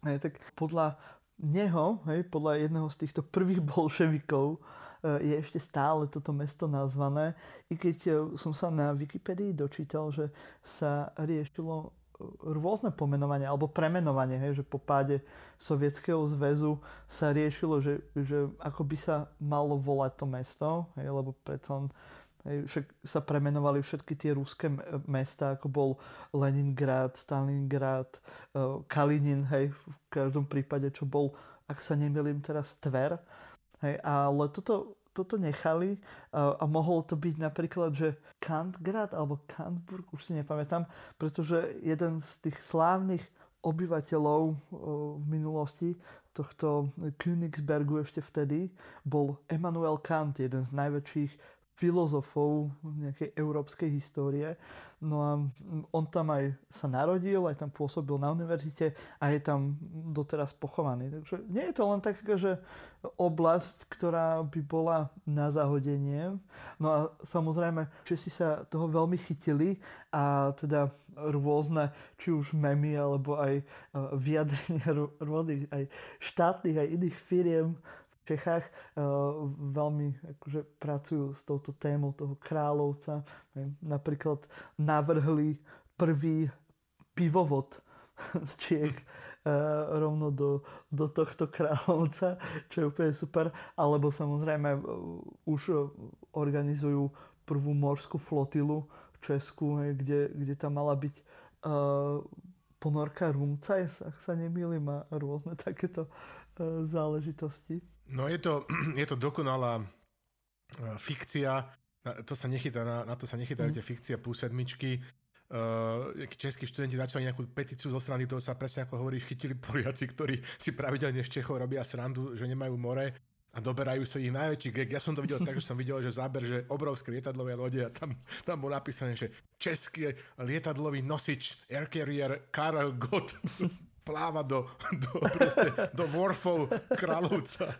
Hej, tak podľa neho, hej, podľa jedného z týchto prvých <laughs> bolševikov, eh, je ešte stále toto mesto nazvané, i keď eh, som sa na Wikipedii dočítal, že sa riešilo eh, rôzne pomenovanie alebo premenovanie, hej, že po páde Sovietskeho zväzu sa riešilo, že, že ako by sa malo volať to mesto, hej, lebo predsa Hej, však sa premenovali všetky tie ruské mesta, ako bol Leningrad, Stalingrad, e, Kalinin, hej, v každom prípade, čo bol, ak sa nemýlim teraz, Tver. Hej, ale toto, toto nechali a, a mohol to byť napríklad, že Kantgrad alebo Kantburg, už si nepamätám, pretože jeden z tých slávnych obyvateľov e, v minulosti tohto Königsbergu ešte vtedy bol Immanuel Kant, jeden z najväčších filozofov nejakej európskej histórie. No a on tam aj sa narodil, aj tam pôsobil na univerzite a je tam doteraz pochovaný. Takže nie je to len taká, že oblasť, ktorá by bola na zahodenie. No a samozrejme, Česi sa toho veľmi chytili a teda rôzne, či už memy, alebo aj vyjadrenia rôznych aj štátnych, aj iných firiem Čechách uh, veľmi akože, pracujú s touto témou toho kráľovca. Napríklad navrhli prvý pivovod <laughs> z Čiech uh, rovno do, do tohto kráľovca, čo je úplne super. Alebo samozrejme uh, už organizujú prvú morskú flotilu Česku, kde, kde tam mala byť ponorka Rumcajs, ak sa nemýlim, a rôzne <laughs> takéto záležitosti. No je to, <clears throat> je to dokonalá e, fikcia, to sa nechytá, na, na to sa nechytajú mm. tie fikcia plus sedmičky. Uh, českí študenti začali nejakú petíciu zo strany toho sa presne ako hovoríš, chytili Poliaci, ktorí si pravidelne z Čechov robia srandu, že nemajú more a doberajú sa ich najväčší gag. Ja som to videl <laughs> tak, že som videl, že záber, že obrovské lietadlové lode a tam, tam bolo napísané, že český lietadlový nosič Air Carrier Karel Gott <laughs> pláva do, do, proste, do Worfov kráľovca.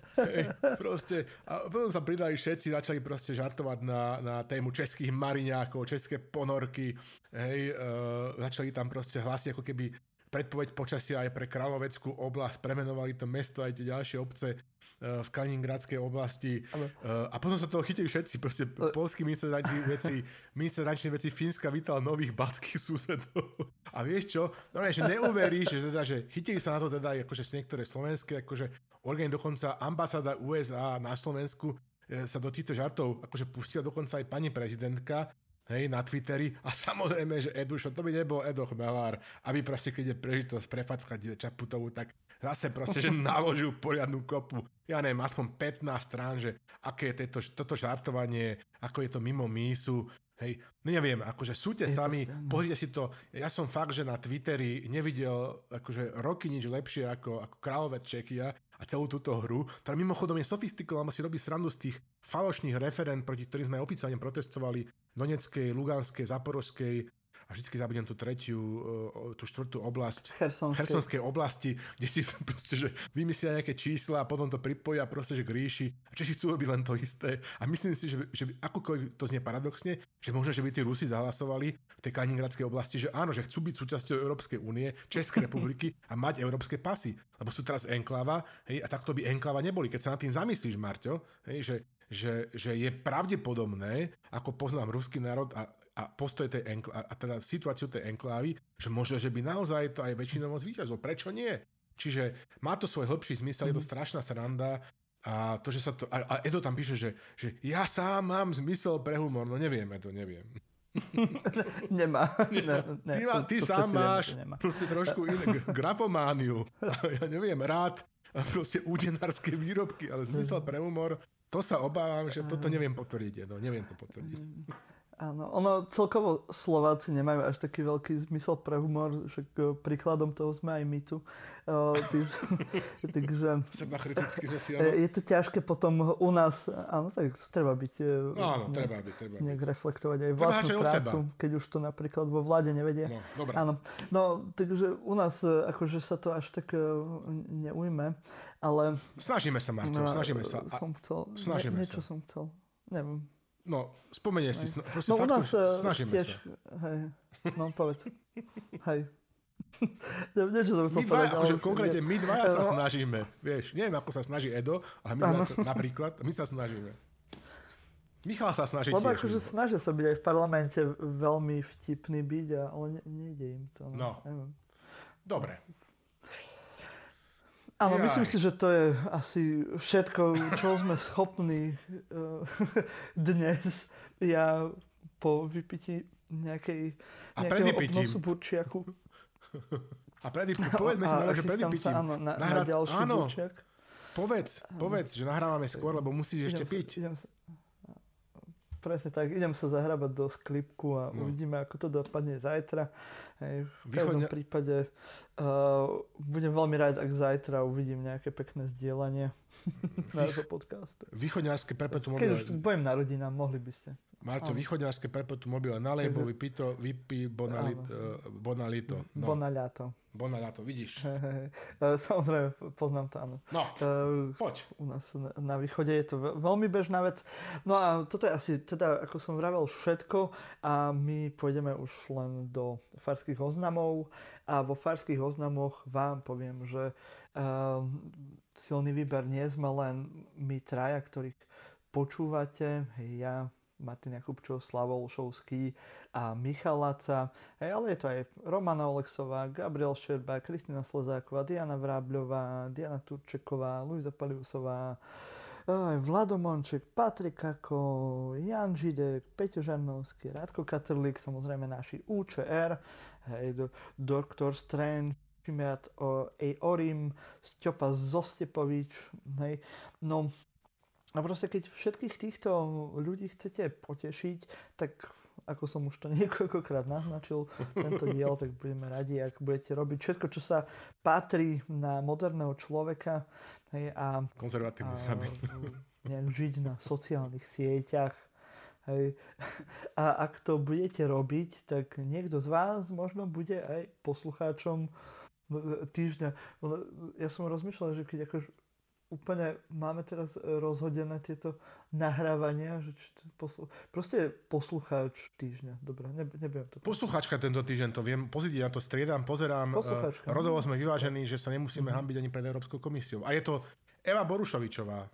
Proste. A potom sa pridali všetci, začali proste žartovať na, na tému českých mariňákov, české ponorky. Hej, uh, začali tam proste hlasiť ako keby predpoveď počasia aj pre Kráľoveckú oblasť, premenovali to mesto aj tie ďalšie obce v Kaliningradskej oblasti. Uh, a potom sa toho chytili všetci, proste polský minister zahraničných veci, minister zahraničných veci Fínska vítal nových batských susedov. <laughs> A vieš čo, no že neuveríš, že, teda, že chytili sa na to teda akože niektoré slovenské, akože orgány dokonca ambasáda USA na Slovensku sa do týchto žartov akože pustila dokonca aj pani prezidentka, hej, na Twitteri. A samozrejme, že Edušo, to by nebol Edo Chmelár, aby proste keď je prežitosť prefackať Čaputovú, tak zase proste, že naložil poriadnu kopu, ja neviem, aspoň 15 strán, že aké je toto, toto žartovanie, ako je to mimo mísu, Hej, no neviem, akože súďte sami, pozrite si to. Ja som fakt, že na Twitteri nevidel akože roky nič lepšie ako, ako Kráľovec Čekia a celú túto hru, ktorá mimochodom je sofistikovaná, si robí srandu z tých falošných referent, proti ktorým sme oficiálne protestovali Doneckej, Luganskej, Zaporožskej a vždy zabudnem tú tretiu, uh, tú štvrtú oblasť Chersonskej. Chersonskej oblasti, kde si proste, že vymyslia nejaké čísla a potom to pripoja proste, že k ríši. A Češi chcú robiť len to isté. A myslím si, že, že akokoľvek to znie paradoxne, že možno, že by tí Rusi zahlasovali v tej Kaliningradskej oblasti, že áno, že chcú byť súčasťou Európskej únie, Českej republiky a mať európske pasy. Lebo sú teraz enklava, hej, a takto by enklava neboli. Keď sa nad tým zamyslíš, Marťo, hej, že že, že je pravdepodobné, ako poznám ruský národ a, a postoj tej enkl- a, teda situáciu tej enklávy, že možno, že by naozaj to aj väčšinovo zvýťazilo. Prečo nie? Čiže má to svoj hĺbší zmysel, mm-hmm. je to mhm. strašná sranda a to, že sa to... A, a Edo tam píše, že, že ja sám mám zmysel pre humor. No neviem, Edo, <laughs> neviem. nemá. Ne, ne, ty, má, ty to, to sám máš viem, proste trošku iné grafomániu. <laughs> ja neviem, rád proste údenárske výrobky, ale zmysel pre humor to sa obávam, že toto neviem potvrdiť. No, neviem to potvrdiť. <laughs> Áno, ono celkovo Slováci nemajú až taký veľký zmysel pre humor, že príkladom toho sme aj my tu. <laughs> takže sme si, áno. Je to ťažké potom u nás, áno, tak treba byť, no, áno, nejak, treba byť, treba nejak byť. reflektovať aj vlastnú prácu, keď už to napríklad vo vláde nevedie. No, dobré. Áno, no, takže u nás akože sa to až tak neujme, ale... Snažíme sa, Marto, no, snažíme sa. Som chcel, snažíme ne, niečo sa. som chcel, neviem. No, spomenie si, sna- proste no, fakt, u nás snažíme tiež, sa. Hej, no povedz. hej. <laughs> Niečo som chcel my dva, akože konkrétne my dvaja sa no. snažíme. Vieš, neviem, ako sa snaží Edo, ale my dva sa, napríklad, my sa snažíme. Michal sa snaží Lebo tiež. akože snažia sa byť aj v parlamente veľmi vtipný byť, ale ne, nejde im to. No. no. Dobre. Áno, Jaj. myslím si, že to je asi všetko, čo sme schopní uh, <laughs> dnes. Ja po vypití nejakej, nejakého obnosu burčiaku. <laughs> A pred, povedzme si, že pred vypitím. Áno, na, nahrá... na ďalší áno, burčiak. Povedz, povedz, že nahrávame skôr, lebo musíš idem ešte sa, piť. Idem sa, presne tak, idem sa zahrabať do sklipku a no. uvidíme, ako to dopadne zajtra. Hej, v každom Východne... prípade uh, budem veľmi rád, ak zajtra uvidím nejaké pekné zdieľanie <laughs> nášho podcastu. Východňarské perpetuum. Keď už budem na rodinám, mohli by ste. Máte východňarské perpetuum mobile. Nalej, bo vypito, vypí bonalit, uh, bonalito. No. Bonaliato. Bonaliato, vidíš. Samozrejme, poznám to, áno. No, uh, poď. U nás na, na východe je to veľmi bežná vec. No a toto je asi, teda, ako som vravel, všetko a my pôjdeme už len do farských oznamov a vo farských oznamoch vám poviem, že uh, silný výber nie sme len my traja, ktorých počúvate, ja, Martin Jakubčov, Slavol Šovský a Michal Laca. Ale je to aj Romana Oleksová, Gabriel Šerba, Kristina Slezáková, Diana Vrábľová, Diana Turčeková, Luisa Paliusová, Vlado Monček, Patrik Kako, Jan Židek, Peťo Žarnovský, Radko Katrlík, samozrejme naši UČR, hej, do, Doktor Strange, Šimiat Orim, Stjopa Zostepovič, hej, no a proste keď všetkých týchto ľudí chcete potešiť, tak ako som už to <laughs> niekoľkokrát naznačil, tento diel, tak budeme radi, ak budete robiť všetko, čo sa patrí na moderného človeka hej, a, Konzervatívne sami. <laughs> nejak žiť na sociálnych sieťach. Hej. A ak to budete robiť, tak niekto z vás možno bude aj poslucháčom týždňa. Ja som rozmýšľal, že keď akož úplne máme teraz e, rozhodené tieto nahrávania, že či to poslu... proste poslucháč týždňa. Dobre, ne, nebudem to... Poslucháčka tento týždeň, to viem pozitívne, to striedam, pozerám. E, Poslucháčka. Rodovo sme vyvážení, že sa nemusíme mm-hmm. hambiť ani pred Európskou komisiou. A je to Eva Borušovičová.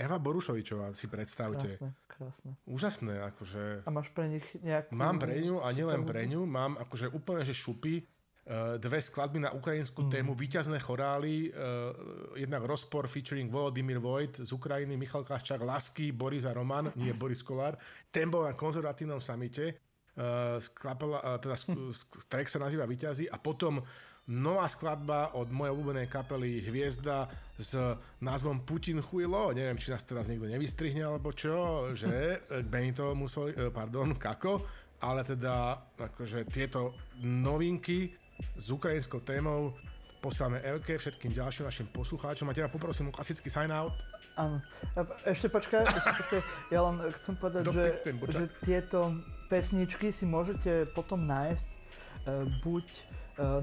Eva Borušovičová, si predstavte. Krásne, krásne. Úžasné, akože... A máš pre nich nejakú... Mám pre ňu a nielen pre ňu, mám akože úplne, že šupy dve skladby na ukrajinskú mm. tému, víťazné chorály, uh, jednak Rozpor featuring Volodymyr Vojt z Ukrajiny, Michal Kaščák, Lasky, Boris a Roman, nie <laughs> Boris Kolár. Ten bol na konzervatívnom samite, sklapala, uh, teda <laughs> track sa nazýva Výťazí a potom nová skladba od mojej obľúbenej kapely Hviezda s názvom Putin Chujlo. Neviem, či nás teraz niekto nevystrihne alebo čo, že <laughs> Benito musel, pardon, Kako, ale teda akože tieto novinky s ukrajinskou témou posielame Elke, všetkým ďalším našim poslucháčom a teda poprosím o klasický sign-out. Áno. Ešte počkaj, ešte <laughs> počkaj. ja len chcem povedať, že, že tieto pesničky si môžete potom nájsť buď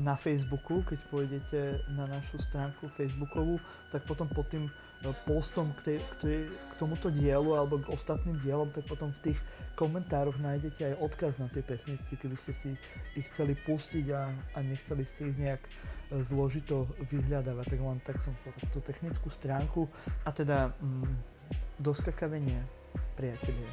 na Facebooku, keď pôjdete na našu stránku Facebookovú, tak potom pod tým postom k, tej, k, tej, k tomuto dielu alebo k ostatným dielom, tak potom v tých komentároch nájdete aj odkaz na tie pesničky, keby ste si ich chceli pustiť a, a nechceli ste ich nejak zložito vyhľadávať. Tak len tak som chcel tú technickú stránku a teda mm, doskakavenie priatelia.